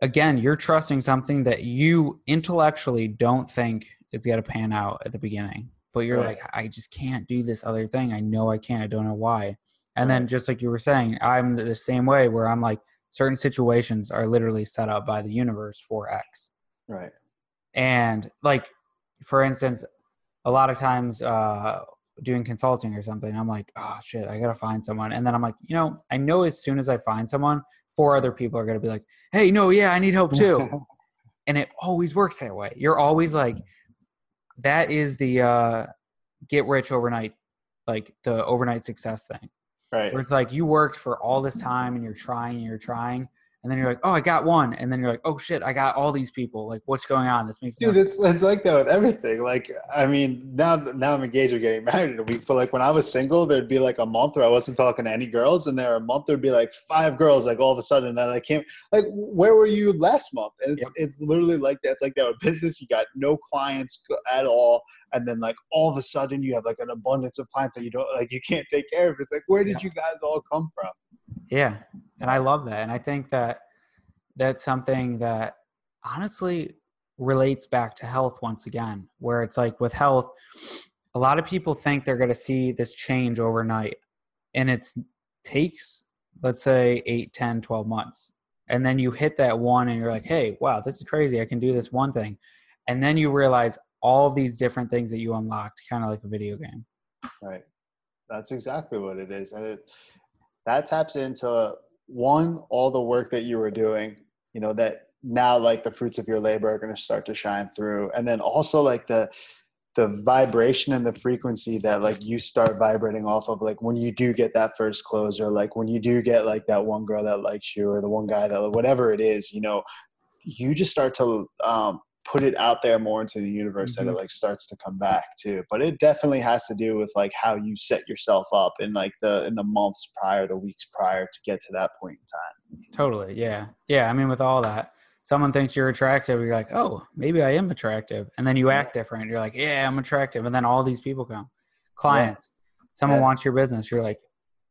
Again you're trusting something that you intellectually don't think is going to pan out at the beginning but you're right. like i just can't do this other thing. I know i can't. I don't know why and then just like you were saying, I'm the same way where I'm like certain situations are literally set up by the universe for X. Right. And like for instance, a lot of times uh doing consulting or something, I'm like, oh shit, I gotta find someone. And then I'm like, you know, I know as soon as I find someone, four other people are gonna be like, hey, no, yeah, I need help too. [LAUGHS] and it always works that way. You're always like, that is the uh get rich overnight, like the overnight success thing. Right. Where it's like you worked for all this time and you're trying and you're trying, and then you're like, oh, I got one, and then you're like, oh shit, I got all these people. Like, what's going on? This makes dude, no it's it's like that with everything. Like, I mean, now now I'm engaged with getting married in a week, but like when I was single, there'd be like a month where I wasn't talking to any girls, and there a month there'd be like five girls, like all of a sudden, and I came like, where were you last month? And it's yep. it's literally like that. It's like that with business. You got no clients at all, and then like all of a sudden you have like an abundance of clients that you don't like you can't take care of. It's like where did yeah. you guys all come from? Yeah, and I love that, and I think that that's something that honestly relates back to health once again, where it's like with health, a lot of people think they're going to see this change overnight, and it takes let's say 8 10 12 months and then you hit that one and you're like hey wow this is crazy i can do this one thing and then you realize all these different things that you unlocked kind of like a video game. Right. That's exactly what it is and it, that taps into one all the work that you were doing you know that now like the fruits of your labor are going to start to shine through and then also like the the vibration and the frequency that like you start vibrating off of like when you do get that first close or like when you do get like that one girl that likes you or the one guy that whatever it is you know you just start to um, put it out there more into the universe mm-hmm. that it mm-hmm. like starts to come back too but it definitely has to do with like how you set yourself up in like the in the months prior the weeks prior to get to that point in time totally yeah yeah i mean with all that someone thinks you're attractive you're like oh maybe i am attractive and then you act yeah. different you're like yeah i'm attractive and then all these people come clients yeah. someone yeah. wants your business you're like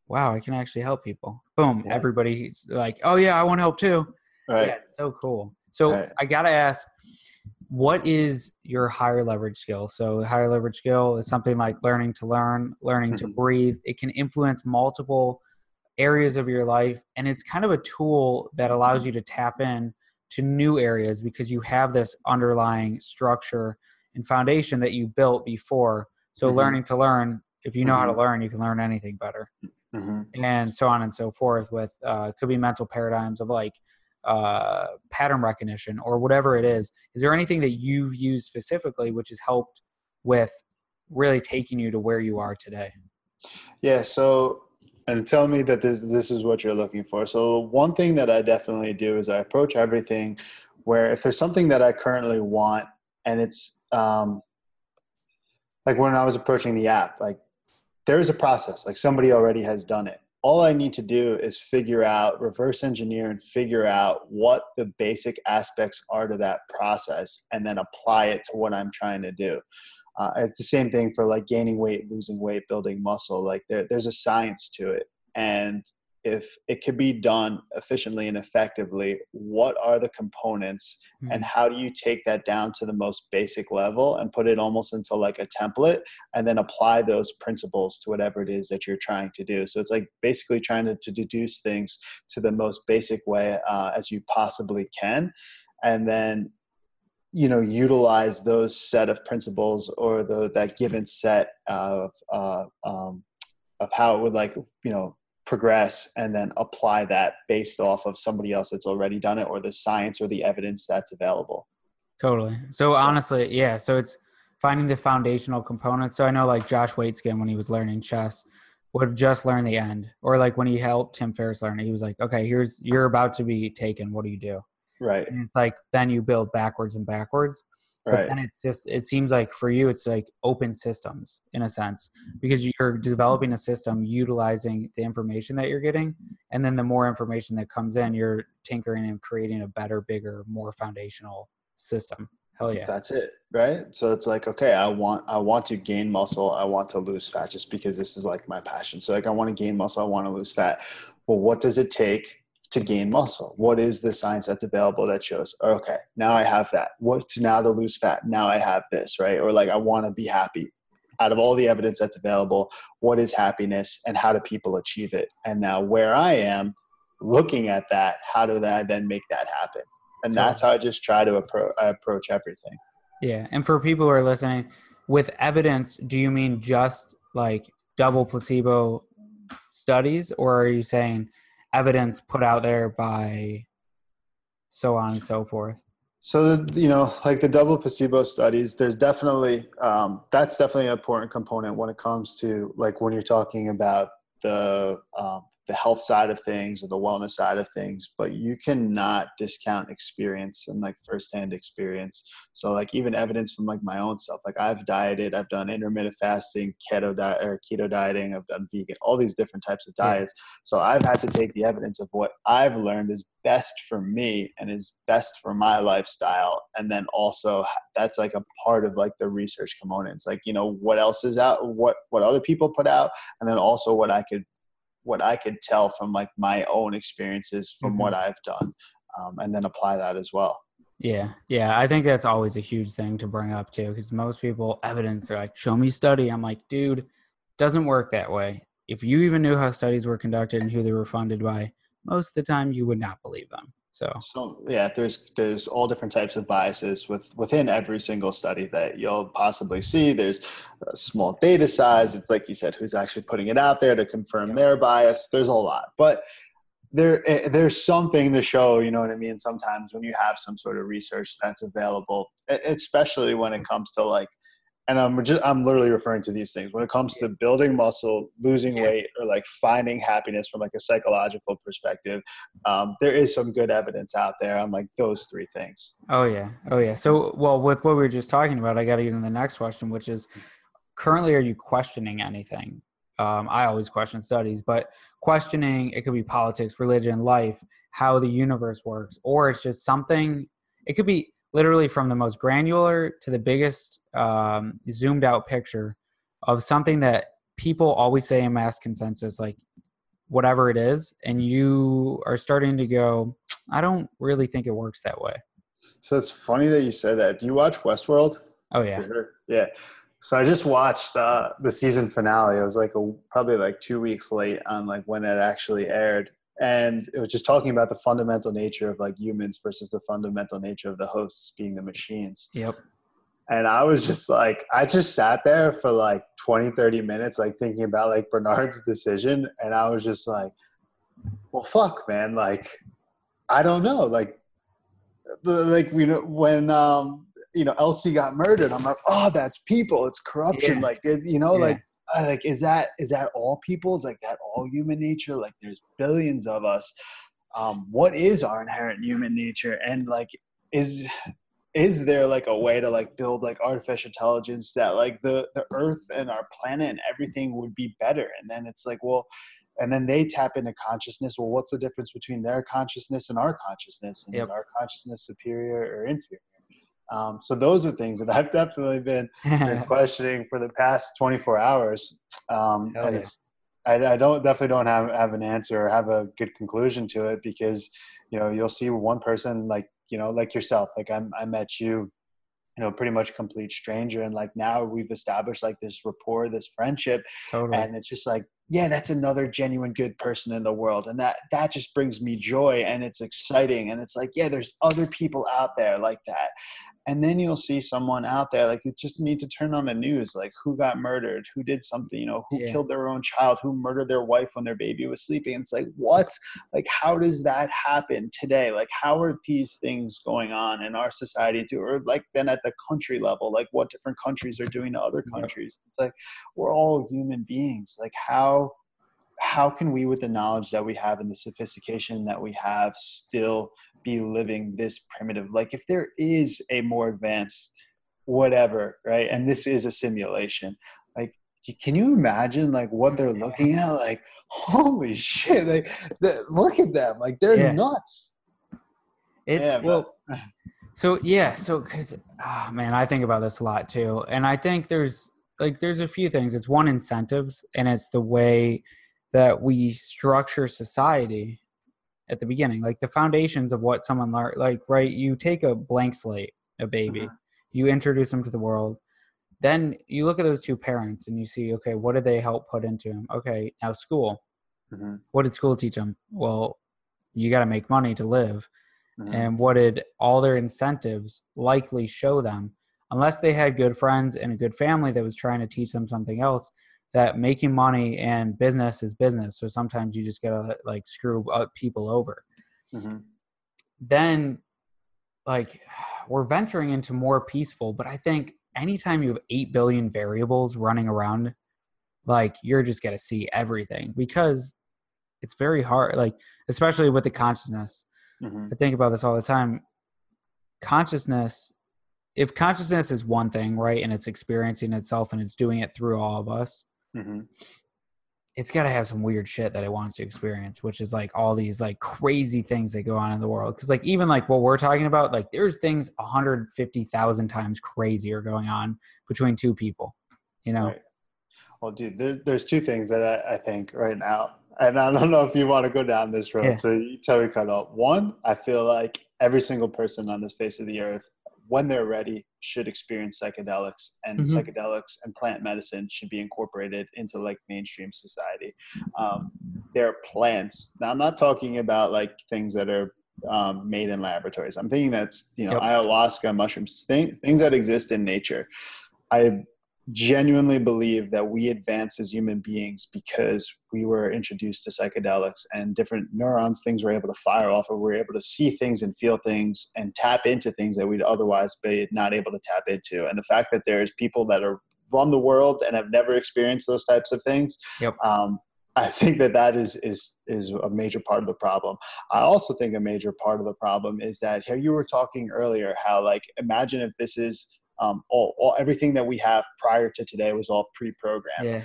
wow i can actually help people boom everybody's like oh yeah i want help too right yeah, it's so cool so right. i gotta ask what is your higher leverage skill? So, higher leverage skill is something like learning to learn, learning mm-hmm. to breathe. It can influence multiple areas of your life, and it's kind of a tool that allows you to tap in to new areas because you have this underlying structure and foundation that you built before. So, mm-hmm. learning to learn, if you know mm-hmm. how to mm-hmm. learn, you can learn anything better. Mm-hmm. And so on and so forth. With uh, could be mental paradigms of like uh, pattern recognition or whatever it is is there anything that you've used specifically which has helped with really taking you to where you are today yeah so and tell me that this, this is what you're looking for so one thing that i definitely do is i approach everything where if there's something that i currently want and it's um, like when I was approaching the app, like there is a process, like somebody already has done it. All I need to do is figure out, reverse engineer and figure out what the basic aspects are to that process and then apply it to what I'm trying to do. Uh, it's the same thing for like gaining weight, losing weight, building muscle. Like there, there's a science to it. And if it could be done efficiently and effectively, what are the components mm-hmm. and how do you take that down to the most basic level and put it almost into like a template and then apply those principles to whatever it is that you're trying to do? So it's like basically trying to, to deduce things to the most basic way uh, as you possibly can. And then you know utilize those set of principles or the that given set of uh, um, of how it would like you know progress and then apply that based off of somebody else that's already done it or the science or the evidence that's available. Totally. So honestly yeah so it's finding the foundational components. So i know like josh waitzkin when he was learning chess would just learn the end. Or like when he helped tim ferriss learn it he was like okay here's you're about to be taken. What do you do right. And it's like then you build backwards and backwards. Right. and it's just it seems like for you it's like open systems in a sense because you're developing a system utilizing the information that you're getting and then the more information that comes in you're tinkering and creating a better bigger more foundational system. Hell yeah. That's it right? So it's like okay i want i want to gain muscle i want to lose fat just because this is like my passion. So like i want to gain muscle i want to lose fat. Well what does it take to gain muscle? What is the science that's available that shows, okay, now I have that. What's now to lose fat? Now I have this, right? Or like, I want to be happy. Out of all the evidence that's available, what is happiness and how do people achieve it? And now, where I am looking at that, how do I then make that happen? And that's how I just try to appro- approach everything. Yeah. And for people who are listening, with evidence, do you mean just like double placebo studies, or are you saying evidence put out there by so on and so forth? So the, you know like the double placebo studies there's definitely um, that's definitely an important component when it comes to like when you're talking about the um, the health side of things or the wellness side of things, but you cannot discount experience and like firsthand experience. So like even evidence from like my own self, like I've dieted, I've done intermittent fasting, keto diet or keto dieting, I've done vegan, all these different types of diets. So I've had to take the evidence of what I've learned is best for me and is best for my lifestyle. And then also that's like a part of like the research components, like, you know, what else is out, what, what other people put out, and then also what I could what I could tell from like my own experiences from mm-hmm. what I've done, um, and then apply that as well. Yeah, yeah, I think that's always a huge thing to bring up too, because most people evidence they're like, "Show me study." I'm like, dude, doesn't work that way. If you even knew how studies were conducted and who they were funded by, most of the time you would not believe them. So, so yeah, there's there's all different types of biases with within every single study that you'll possibly see. There's a small data size. It's like you said, who's actually putting it out there to confirm yeah. their bias. There's a lot, but there eh, there's something to show. You know what I mean? Sometimes when you have some sort of research that's available, especially when it comes to like and I'm just I'm literally referring to these things when it comes to building muscle, losing weight, or like finding happiness from like a psychological perspective. Um, there is some good evidence out there on like those three things. Oh yeah, oh yeah. So well, with what we were just talking about, I got to get in the next question, which is currently, are you questioning anything? Um, I always question studies, but questioning it could be politics, religion, life, how the universe works, or it's just something. It could be literally from the most granular to the biggest um, zoomed out picture of something that people always say in mass consensus, like whatever it is, and you are starting to go, I don't really think it works that way. So it's funny that you said that. Do you watch Westworld? Oh yeah, yeah. So I just watched uh, the season finale. It was like a, probably like two weeks late on like when it actually aired, and it was just talking about the fundamental nature of like humans versus the fundamental nature of the hosts being the machines. Yep. And I was just like, I just sat there for like 20, 30 minutes, like thinking about like Bernard's decision. And I was just like, well, fuck, man. Like, I don't know. Like, the, like, you know, when, um, you know, Elsie got murdered, I'm like, oh, that's people. It's corruption. Yeah. Like, it, you know, yeah. like, like is that is that all people? Is like that all human nature? Like, there's billions of us. Um, what is our inherent human nature? And like, is is there like a way to like build like artificial intelligence that like the the earth and our planet and everything would be better and then it's like well and then they tap into consciousness well what's the difference between their consciousness and our consciousness and yep. is our consciousness superior or inferior um, so those are things that [LAUGHS] I've definitely been, been [LAUGHS] questioning for the past 24 hours. Um, and yeah. it's, I, I, don't definitely don't have, have an answer or have a good conclusion to it because, you know, you'll see one person like, you know, like yourself, like I'm, I met you, you know, pretty much complete stranger. And like now we've established like this rapport, this friendship. Totally. And it's just like, yeah that's another genuine good person in the world and that that just brings me joy and it's exciting and it's like yeah there's other people out there like that and then you'll see someone out there like you just need to turn on the news like who got murdered who did something you know who yeah. killed their own child who murdered their wife when their baby was sleeping. It's like what? Like how does that happen today? Like how are these things going on in our society too? Or like then at the country level like what different countries are doing to other countries? It's like we're all human beings. Like how how can we with the knowledge that we have and the sophistication that we have still be living this primitive? Like if there is a more advanced whatever right? And this is a simulation. Like can you imagine like what they're looking at? Like [LAUGHS] holy shit like look at them. Like they're yeah. nuts. It's yeah, well so yeah so because oh, ah, man i think about this a lot too. And i think there's like there's a few things. It's one incentives and it's the way that we structure society at the beginning like the foundations of what someone learned like right you take a blank slate a baby uh-huh. you introduce them to the world then you look at those two parents and you see okay what did they help put into them okay now school uh-huh. what did school teach them well you got to make money to live uh-huh. and what did all their incentives likely show them unless they had good friends and a good family that was trying to teach them something else that making money and business is business. So sometimes you just gotta like screw up people over. Mm-hmm. Then, like, we're venturing into more peaceful, but I think anytime you have 8 billion variables running around, like, you're just gonna see everything because it's very hard, like, especially with the consciousness. Mm-hmm. I think about this all the time. Consciousness if consciousness is one thing, right, and it's experiencing itself and it's doing it through all of us, mm-hmm. it's got to have some weird shit that it wants to experience, which is like all these like crazy things that go on in the world. Because like even like what we're talking about, like there's things 150,000 times crazier going on between two people, you know. Right. Well, dude, there's there's two things that I, I think right now and I don't know if you want to go down this road. Yeah. So you tell me, cut off. One, I feel like every single person on this face of the earth when they're ready, should experience psychedelics, and mm-hmm. psychedelics and plant medicine should be incorporated into like mainstream society. Um, there are plants. Now, I'm not talking about like things that are um, made in laboratories. I'm thinking that's you know yep. ayahuasca, mushrooms, things that exist in nature. I genuinely believe that we advance as human beings because we were introduced to psychedelics and different neurons things we're able to fire off or we're able to see things and feel things and tap into things that we'd otherwise be not able to tap into and the fact that there's people that are run the world and have never experienced those types of things yep. um, I think that that is is is a major part of the problem. I also think a major part of the problem is that here you were talking earlier how like imagine if this is um, all, all everything that we have prior to today was all pre-programmed. Yeah.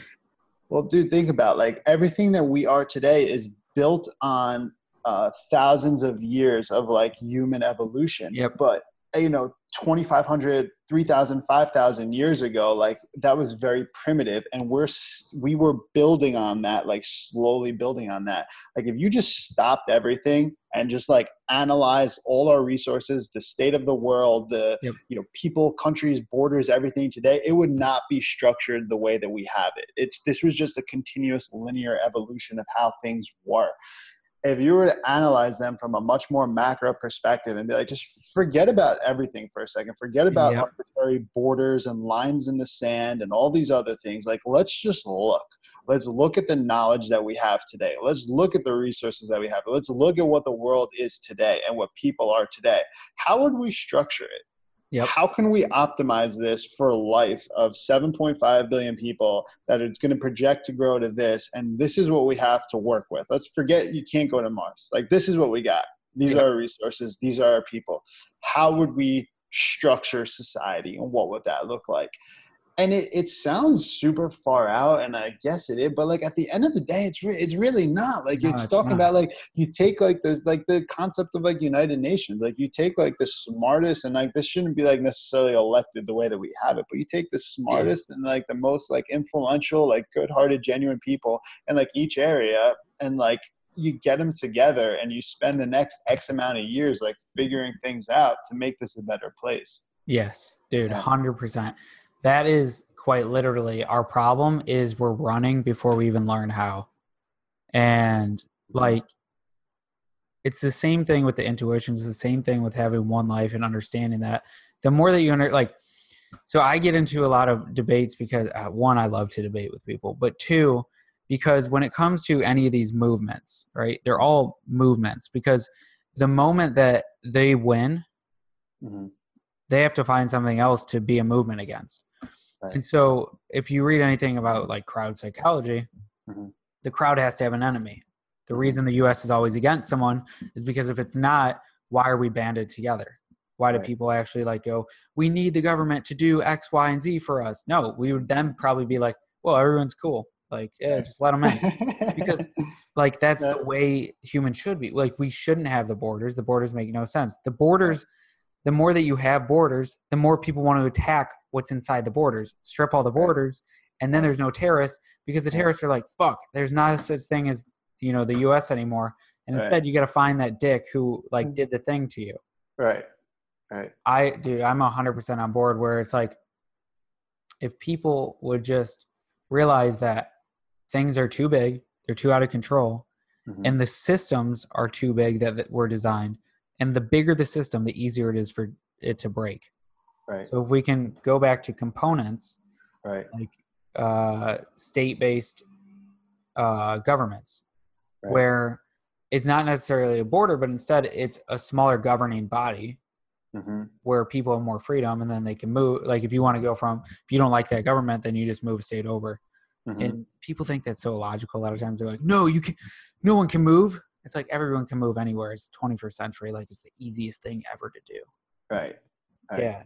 Well, dude, think about like everything that we are today is built on uh, thousands of years of like human evolution. Yep. But you know 2500 3000 5000 years ago like that was very primitive and we're we were building on that like slowly building on that. Like if you just stopped everything and just like analyze all our resources the state of the world the yep. you know people countries borders everything today it would not be structured the way that we have it. It's this was just a continuous linear evolution of how things were if you were to analyze them from a much more macro perspective and be like, just forget about everything for a second, forget about yep. arbitrary borders and lines in the sand and all these other things. Like, let's just look. Let's look at the knowledge that we have today. Let's look at the resources that we have. Let's look at what the world is today and what people are today. How would we structure it? Yep. How can we optimize this for life of 7.5 billion people that it's going to project to grow to this? And this is what we have to work with. Let's forget you can't go to Mars. Like, this is what we got. These yep. are our resources. These are our people. How would we structure society and what would that look like and it, it sounds super far out and i guess it is but like at the end of the day it's re- it's really not like No, it's, talking not. about like you take like the like the concept of like united nations like you take like the smartest and like this shouldn't be like necessarily elected the way that we have it but you take the smartest and like the most like influential like good-hearted genuine people in like each area and like you get them together and you spend the next x amount of years like figuring things out to make this a better place Yes, dude, Yeah. hundred percent. That is quite literally our problem. Is we're running before we even learn how, and like it's the same thing with the intuition. It's the same thing with having one life and understanding that. The more that you under like, so I get into a lot of debates because uh, one, I love to debate with people, but two, because when it comes to any of these movements, right, they're all movements because the moment that they win Mhm. they have to find something else to be a movement against. Right. And so, if you read anything about like crowd psychology, Mhm. the crowd has to have an enemy. The Mhm. reason the US is always against someone is because if it's not, why are we banded together? Why do Right. people actually like go, we need the government to do X, Y, and Z for us? No, we would then probably be like, well, everyone's cool. Like, yeah, just let them in. Because [LAUGHS] like that's the way humans should be like we shouldn't have the borders the borders make no sense the borders the more that you have borders the more people want to attack what's inside the borders strip all the borders and then there's no terrorists because the terrorists are like fuck there's not a such thing as you know the us anymore and Right. instead you got to find that dick who like Mm. did the thing to you right right I dude, I'm hundred percent on board where it's like if people would just realize that things are too big, they're too out of control, Mhm. and the systems are too big that, that were designed. And the bigger the system, the easier it is for it to break. right. So if we can go back to components right. like uh, state-based uh, governments, right. where it's not necessarily a border, but instead it's a smaller governing body hmm where people have more freedom and then they can move like if you want to go from if you don't like that government then you just move a state over. Hmm and people think that's so logical a lot of times. They're like no you can no one can move it's like everyone can move anywhere. It's 21st century like it's the easiest thing ever to do. Right right. yeah.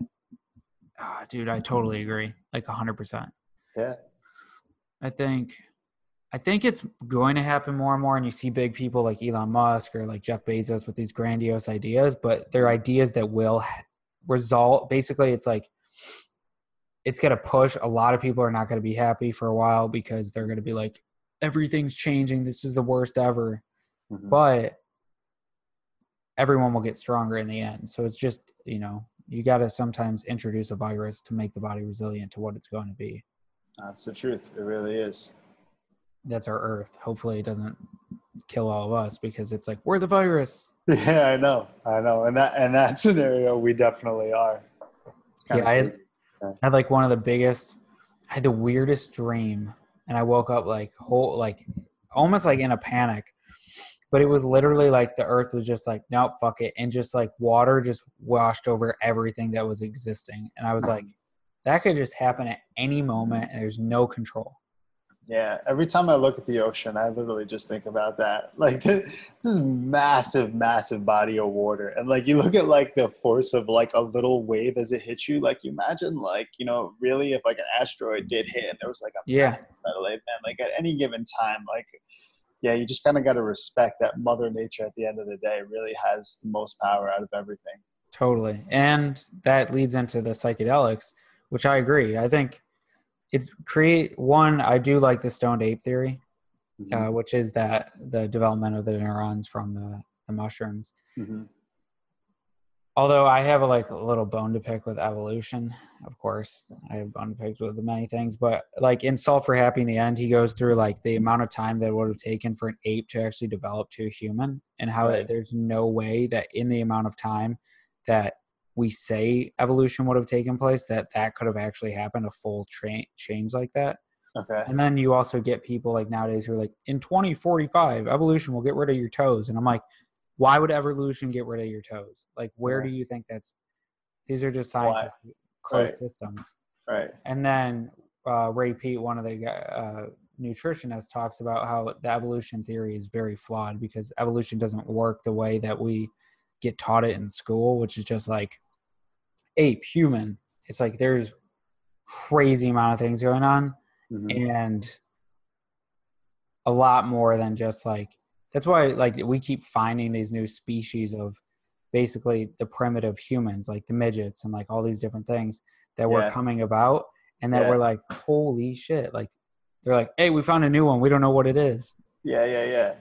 Ah, dude i totally agree like 100% yeah. I think i think it's going to happen more and more and you see big people like elon musk or like jeff bezos with these grandiose ideas but they're ideas that will result basically it's like it's going to push a lot of people are not going to be happy for a while because they're going to be like everything's changing. This is the worst ever Mhm. but everyone will get stronger in the end. So it's just you know you got to sometimes introduce a virus to make the body resilient to what it's going to be. That's the truth. It really is. That's our earth. Hopefully it doesn't kill all of us because it's like we're the virus. [LAUGHS] Yeah i know. I know. And that and that [LAUGHS] scenario we definitely are. Yeah, I had-. I had like one of the biggest I had the weirdest dream and I woke up like whole like almost like in a panic. But it was literally like the earth was just like, nope, fuck it. And just like water just washed over everything that was existing. And I was like, that could just happen at any moment and there's no control. Yeah, every time I look at the ocean, I literally just think about that. [LAUGHS] Like this massive, massive body of water, and like you look at like the force of like a little wave as it hits you. Like you imagine, like you know, really, if like an asteroid did hit and there was like a Yeah. massive satellite, man, like at any given time, like yeah, you just kind of got to respect that Mother Nature. At the end of the day, really has the most power out of everything. Totally. And that leads into the psychedelics, which I agree. I think it's create one, I do like the stoned ape theory. uh, which is that the development of the neurons from the, the mushrooms. Mhm. Although I have a like a little bone to pick with evolution, of course, I have bone to pick with many things, but like in Solve for Happy, in the end, he goes through like the amount of time that it would have taken for an ape to actually develop to a human, and how Right. there's no way that in the amount of time that we say evolution would have taken place, that that could have actually happened a full tra- change like that. Okay. And then you also get people like nowadays who are like, in 2045, evolution will get rid of your toes. And I'm like, why would evolution get rid of your toes? Like, where Yeah. do you think that's? These are just scientists, closed Right. systems. Right. And then uh, Ray Peat, one of the uh, nutritionists, talks about how the evolution theory is very flawed because evolution doesn't work the way that we get taught it in school, which is just like ape, human. It's like there's crazy amount of things going on Mhm. and a lot more than just like that's why like we keep finding these new species of basically the primitive humans like the midgets and like all these different things that were Yeah. coming about and that Yeah. we're like holy shit like they're like hey we found a new one we don't know what it is Yeah, yeah, yeah.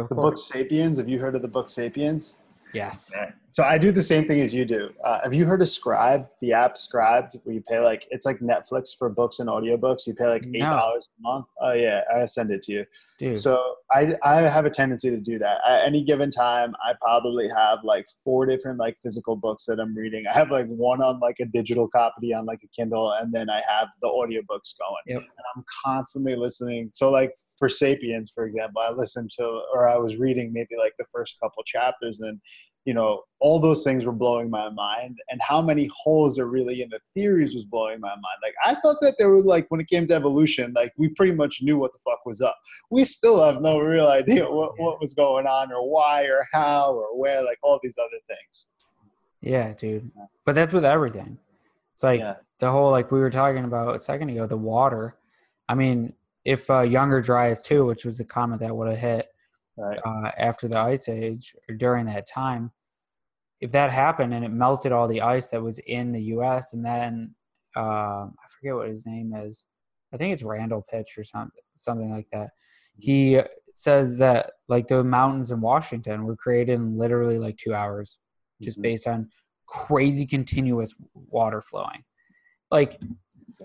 of The book Sapiens. Have you heard of the book Sapiens? yes So I do the same thing as you do. Uh, have you heard of Scribe, the app Scribd, where you pay like it's like Netflix for books and audiobooks. You pay like eight No. dollars a month. Oh yeah, I send it to you. dude So I I have a tendency to do that. At any given time, I probably have like four different like physical books that I'm reading. I have like one on like a digital copy on like a Kindle, and then I have the audiobooks going. Yep. And I'm constantly listening. So like for Sapiens, for example, I listened to or I was reading maybe like the first couple chapters and you know, all those things were blowing my mind, and how many holes are really in the theories was blowing my mind. Like I thought that there were like when it came to evolution, like we pretty much knew what the fuck was up. We still have no real idea what, what was going on or why or how or where, like all these other things. yeah dude but that's with everything it's like Yeah. the whole like we were talking about a second ago the water i mean if uh, younger dryas too which was the comment that would have hit Right. uh, after the ice age or during that time if that happened and it melted all the ice that was in the us and then um i forget what his name is i think it's randall pitch or something something like that he says that like the mountains in washington were created in literally like two hours just Mhm. based on crazy continuous water flowing like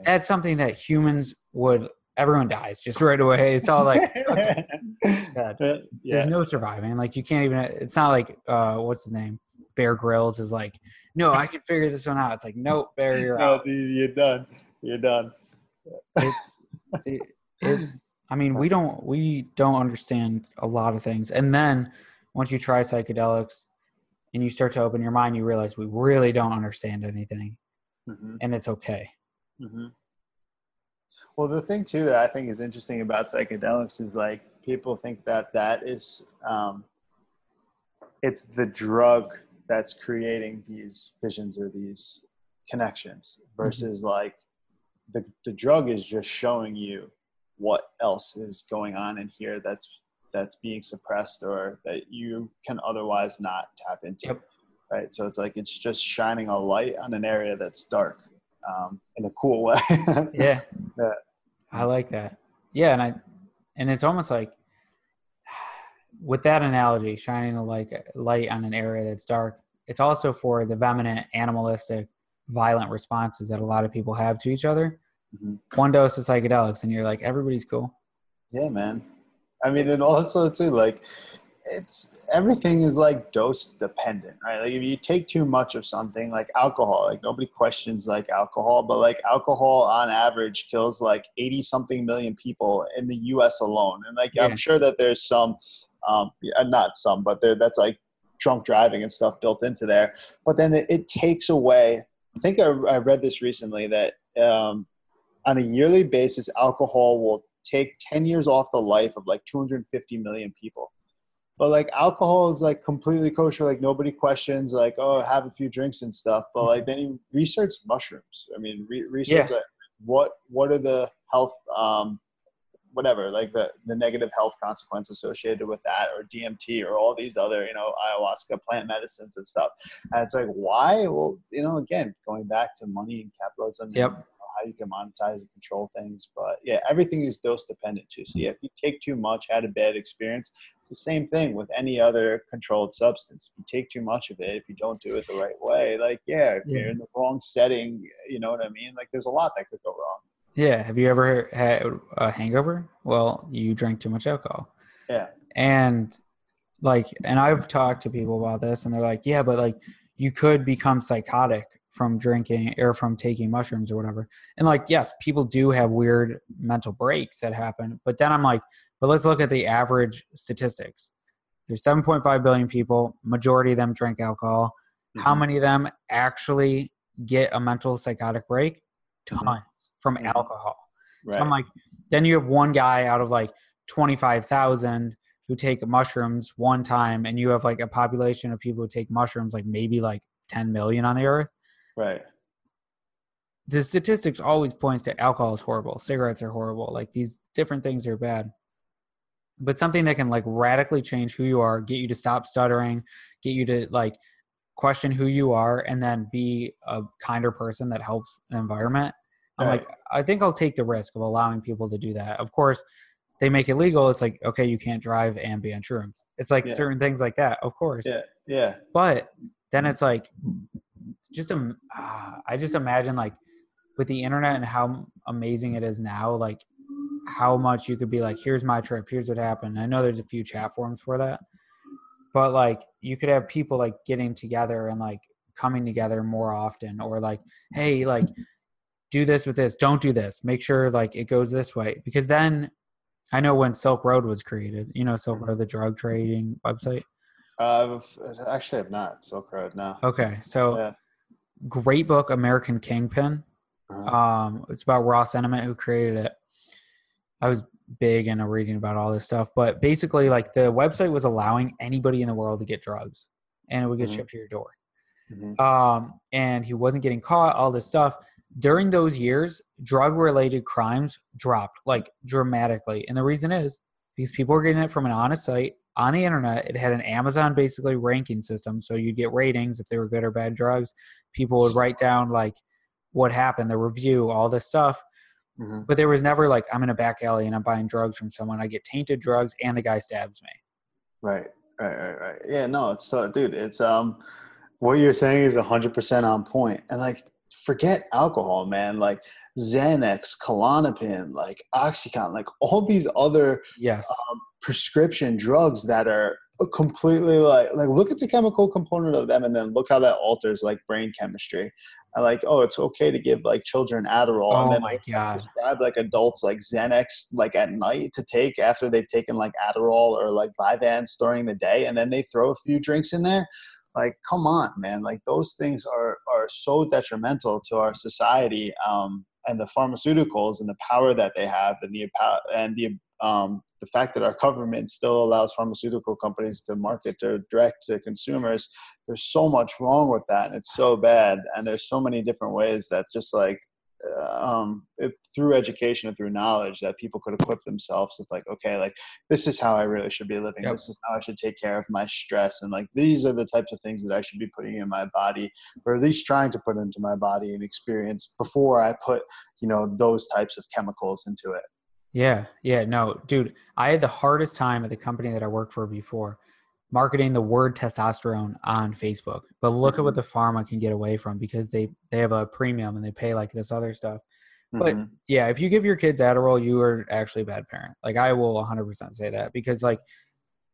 that's something that humans would everyone dies just right away it's all like [LAUGHS] bad. yeah. there's no surviving. Like you can't even. It's not like uh, what's his name? Bear Grylls is like, no, I can figure this one out. It's like, nope, Bear, you're No, out. you're done. You're done. It's, it's. I mean, we don't we don't understand a lot of things, and then once you try psychedelics and you start to open your mind, you realize we really don't understand anything, Mhm. and it's okay. hmm Well, the thing too that I think is interesting about psychedelics is like people think that that is um, it's the drug that's creating these visions or these connections versus like the the drug is just showing you what else is going on in here that's that's being suppressed or that you can otherwise not tap into Yep. right so it's like it's just shining a light on an area that's dark um, in a cool [LAUGHS] way Yeah, Yeah. I like that. Yeah, and I and it's almost like [SIGHS] with that analogy, shining a like light on an area that's dark. It's also for the vehement, animalistic, violent responses that a lot of people have to each other. Mhm. One dose of psychedelics, and you're like, everybody's cool. Yeah, man. I mean, and also too, like, it's everything is like dose dependent, right? Like, if you take too much of something, like alcohol, like nobody questions like alcohol, but like alcohol on average kills like eighty something million people in the U.S. alone, and like Yeah. I'm sure that there's some, um, not some, but there that's like drunk driving and stuff built into there. But then it, it takes away. I think I, I read this recently that um, on a yearly basis, alcohol will take 10 years off the life of like 250 million people. But like alcohol is like completely kosher. Like nobody questions like, oh, have a few drinks and stuff. But like then you research mushrooms. I mean, re- research Yeah. like, what what are the health um, whatever like the the negative health consequences associated with that or DMT or all these other you know ayahuasca plant medicines and stuff. And it's like why? Well, you know, again going back to money and capitalism. Yep. You can monetize and control things. But yeah, everything is dose dependent too. So yeah, if you take too much, had a bad experience, it's the same thing with any other controlled substance. If you take too much of it, if you don't do it the right way, like yeah, if Yeah. you're in the wrong setting, you know what I mean? Like there's a lot that could go wrong. Yeah. Have you ever had a hangover? Well, you drank too much alcohol. Yeah. And like, and I've talked to people about this, and they're like, yeah, but like, you could become psychotic from drinking or from taking mushrooms or whatever. And like, yes, people do have weird mental breaks that happen. But then I'm like, but let's look at the average statistics. There's 7.5 billion people. Majority of them drink alcohol. How Mhm. many of them actually get a mental psychotic break? Mhm. Tons from Mhm. alcohol. Right. So I'm like, then you have one guy out of like 25,000 who take mushrooms one time, and you have like a population of people who take mushrooms, like maybe like 10 million on the earth. Right. the statistics always points to alcohol is horrible cigarettes are horrible like these different things are bad but something that can like radically change who you are get you to stop stuttering get you to like question who you are and then be a kinder person that helps the environment i'm Right. like i think i'll take the risk of allowing people to do that of course they make it legal it's like okay you can't drive and be on shrooms it's like Yeah. certain things like that of course Yeah. Yeah. but then mm. it's like just um, ah, i just imagine like with the internet and how amazing it is now like how much you could be like here's my trip. Here's what happened. I know there's a few chat forums for that but like you could have people like getting together and like coming together more often or like hey like do this with this. Don't do this. Make sure like it goes this way. Because then i know when silk road was created you know silk road the drug trading website? Uh, actually, I've not. Silk Road. No. Okay, so Yeah. Great book, American Kingpin. Uh-huh. Um, it's about Ross Sentiment who created it. I was big into reading about all this stuff, but basically, like the website was allowing anybody in the world to get drugs, and it would get Mhm. shipped to your door. Mhm. Um, and he wasn't getting caught. All this stuff during those years, drug-related crimes dropped like dramatically, and the reason is because people were getting it from an honest site on the internet. It had an Amazon basically ranking system, so you'd get ratings if they were good or bad drugs. People would write down like what happened, the review, all this stuff. Mhm. But there was never like I'm in a back alley and I'm buying drugs from someone. I get tainted drugs and the guy stabs me. Right, right, right, right. Yeah, no, it's so, dude. It's um, what you're saying is hundred percent on point. And like, forget alcohol, man. Like Xanax, Klonopin, like OxyContin, like all these other Yes. um, prescription drugs that are completely like like look at the chemical component of them and then look how that alters like brain chemistry and like oh it's okay to give like children adderall and Oh then my god. prescribe like adults like Xanax like at night to take after they've taken like Adderall or like Vyvanse during the day, and then they throw a few drinks in there. Like, come on, man! Like those things are are so detrimental to our society, um, and the pharmaceuticals and the power that they have, and the and the um, the fact that our government still allows pharmaceutical companies to market to direct to consumers. There's so much wrong with that, and it's so bad. And there's so many different ways that's just like um, it, through education and through knowledge that people could equip themselves with like, okay, like this is how I really should be living. Yep. This is how I should take care of my stress. And like, these are the types of things that I should be putting in my body or at least trying to put into my body and experience before I put, you know, those types of chemicals into it. Yeah, yeah, no, dude, I had the hardest time at the company that I worked for before marketing the word testosterone on Facebook. But look at what the pharma can get away from because they they have a premium and they pay like this other stuff. But Mhm. yeah, if you give your kids Adderall, you are actually a bad parent. Like I will 100% say that because like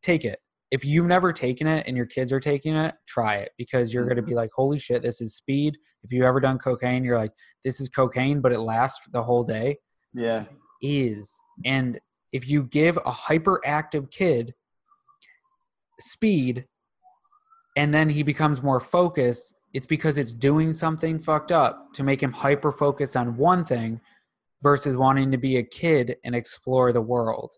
take it. If you've never taken it and your kids are taking it, try it because you're going to be like, "Holy shit, this is speed." If you've ever done cocaine, you're like, "This is cocaine, but it lasts the whole day." yeah. is. And if you give a hyperactive kid speed and then he becomes more focused, it's because it's doing something fucked up to make him hyper focused on one thing versus wanting to be a kid and explore the world.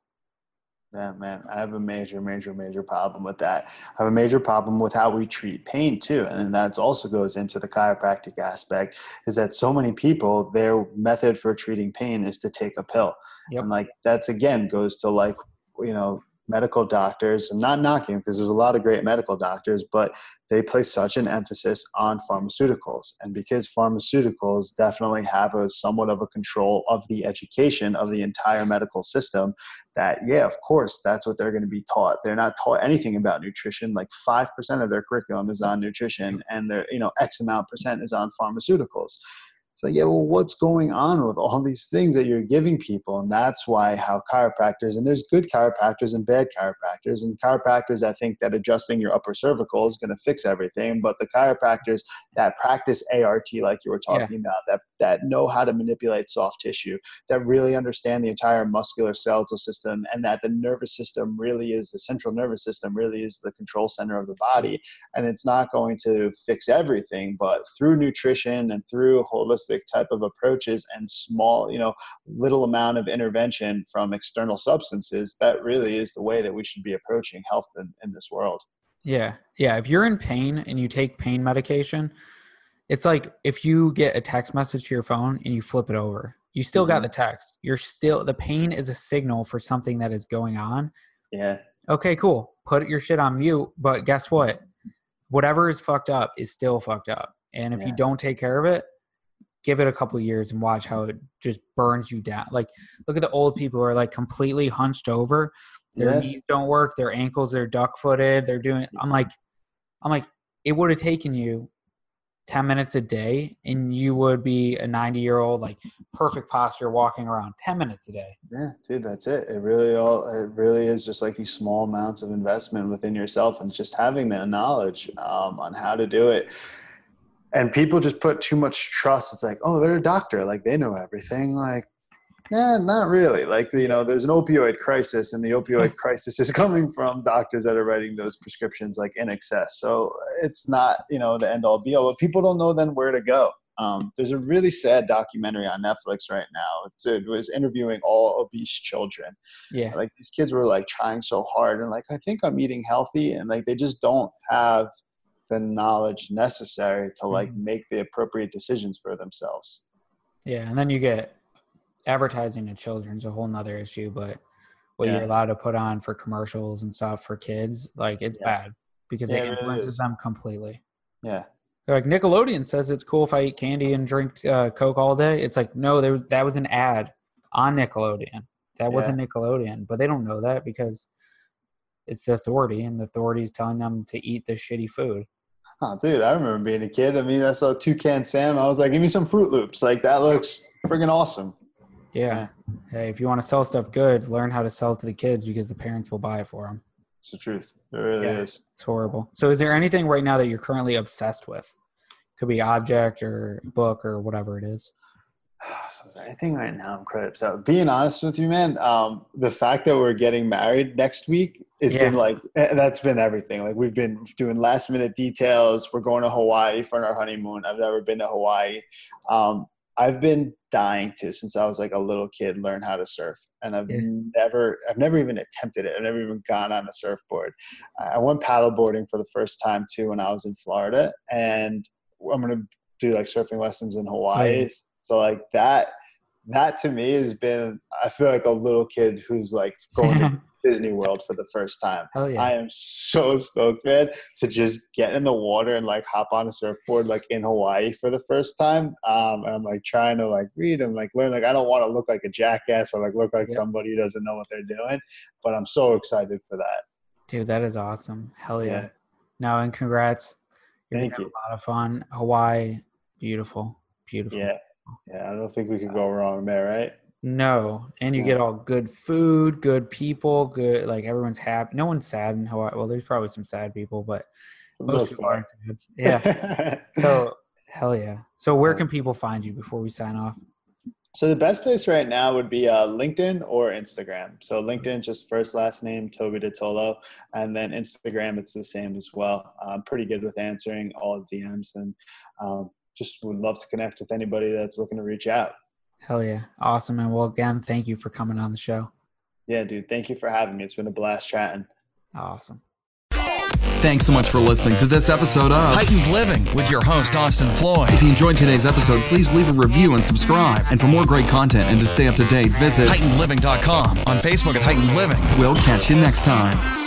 Yeah, man, I have a major, major, major problem with that. I have a major problem with how we treat pain too, and that also goes into the chiropractic aspect. Is that so many people their method for treating pain is to take a pill, Yep. and like that's again goes to like you know medical doctors. I'm not knocking because there's a lot of great medical doctors, but they place such an emphasis on pharmaceuticals, and because pharmaceuticals definitely have a somewhat of a control of the education of the entire medical system that yeah of course that's what they're going to be taught they're not taught anything about nutrition like 5% of their curriculum is on nutrition and their you know x amount percent is on pharmaceuticals it's like yeah well what's going on with all these things that you're giving people? And that's why how chiropractors and there's good chiropractors and bad chiropractors and chiropractors that think that adjusting your upper cervical is going to fix everything but the chiropractors that practice art like you were talking about that that know how to manipulate soft tissue that really understand the entire muscular skeletal system and that the nervous system really is the central nervous system really is the control center of the body and it's not going to fix everything but through nutrition and through holistic type of approaches and small you know little amount of intervention from external substances that really is the way that we should be approaching health in, in this world Yeah. Yeah. If you're in pain and you take pain medication, It's like if you get a text message to your phone and you flip it over, you still got Mhm. the text. You're still the pain is a signal for something that is going on. Yeah. Okay, cool. Put your shit on mute, but guess what? Whatever is fucked up is still fucked up. And if you don't take care of it, give it a couple years and watch how it just burns you down. Like look at the old people who are like completely hunched over. Their Yeah. knees don't work, their ankles, they're duck footed, they're doing I'm like I'm like, it would have taken you 10 minutes a day and you would be a 90 year old, like perfect posture walking around 10 minutes a day. Yeah, dude, that's it. It really all it really is just like these small amounts of investment within yourself and just having that knowledge um, on how to do it. And people just put too much trust. It's like, oh, they're a doctor, like they know everything. Like, yeah, not really. Like, you know, there's an opioid crisis, and the opioid [LAUGHS] crisis is coming from doctors that are writing those prescriptions like in excess. So it's not, you know, the end all be all. But people don't know then where to go. Um, there's a really sad documentary on Netflix right now. It was interviewing all obese children. Yeah. Like these kids were like trying so hard and like, I think I'm eating healthy. And like, they just don't have the knowledge necessary to like Mhm. make the appropriate decisions for themselves. Yeah. And then you get advertising to children's a whole nother issue, but what Yeah. you're allowed to put on for commercials and stuff for kids, like it's Yeah. bad because Yeah, it it influences is. them completely. Yeah. They're like Nickelodeon says it's cool if I eat candy and drink uh, Coke all day. It's like no, there that was an ad on Nickelodeon. That wasn't Nickelodeon, but they don't know that because it's the authority, and the authority is telling them to eat this shitty food. Oh, dude, I remember being a kid. I mean, I saw Toucan Sam. I was like, give me some Froot Loops. Like, that looks friggin' awesome. Yeah. Hey, if you want to sell stuff good, learn how to sell it to the kids because the parents will buy it for them. It's the truth. It really Yeah. is. It's horrible. So, is there anything right now that you're currently obsessed with? Could be object or book or whatever it is. [SIGHS] So is there anything right now I'm quite upset? Being honest with you, man, um, the fact that we're getting married next week has been like, eh, that's been everything. Like, we've been doing last minute details. We're going to Hawaii for our honeymoon. I've never been to Hawaii. Um, I've been dying to since I was like a little kid learn how to surf, and I've Yeah. never, I've never even attempted it. I've never even gone on a surfboard. I went paddleboarding for the first time too when I was in Florida, and I'm gonna do like surfing lessons in Hawaii. So like that, that to me has been. I feel like a little kid who's like going to [LAUGHS] Disney World for the first time. Hell yeah. I am so stoked, man, to just get in the water and like hop on a surfboard like in Hawaii for the first time. Um, and I'm like trying to like read and like learn. Like I don't want to look like a jackass or like look like Yeah. somebody who doesn't know what they're doing, but I'm so excited for that. Dude, that is awesome. Hell yeah. Yeah. No, and congrats. You're Thank you. a lot of fun. Hawaii, beautiful. Beautiful. Yeah, yeah. I don't think we could go wrong there, right? No, and you Yeah. get all good food, good people, good like everyone's happy. No one's sad in Hawaii. Well, there's probably some sad people, but For most most people aren't sad. Yeah. [LAUGHS] so hell yeah. So where can people find you before we sign off? So the best place right now would be uh, LinkedIn or Instagram. So LinkedIn, just first last name Toby DeTolo, and then Instagram, it's the same as well. I'm pretty good with answering all DMs, and um, just would love to connect with anybody that's looking to reach out. Hell yeah. Awesome. And well again, thank you for coming on the show. Yeah, dude. Thank you for having me. It's been a blast chatting. Awesome. Thanks so much for listening to this episode of Heightened Living with your host, Austin Floyd. If you enjoyed today's episode, please leave a review and subscribe. And for more great content and to stay up to date, visit heightenedliving.com on Facebook at Heightened Living. We'll catch you next time.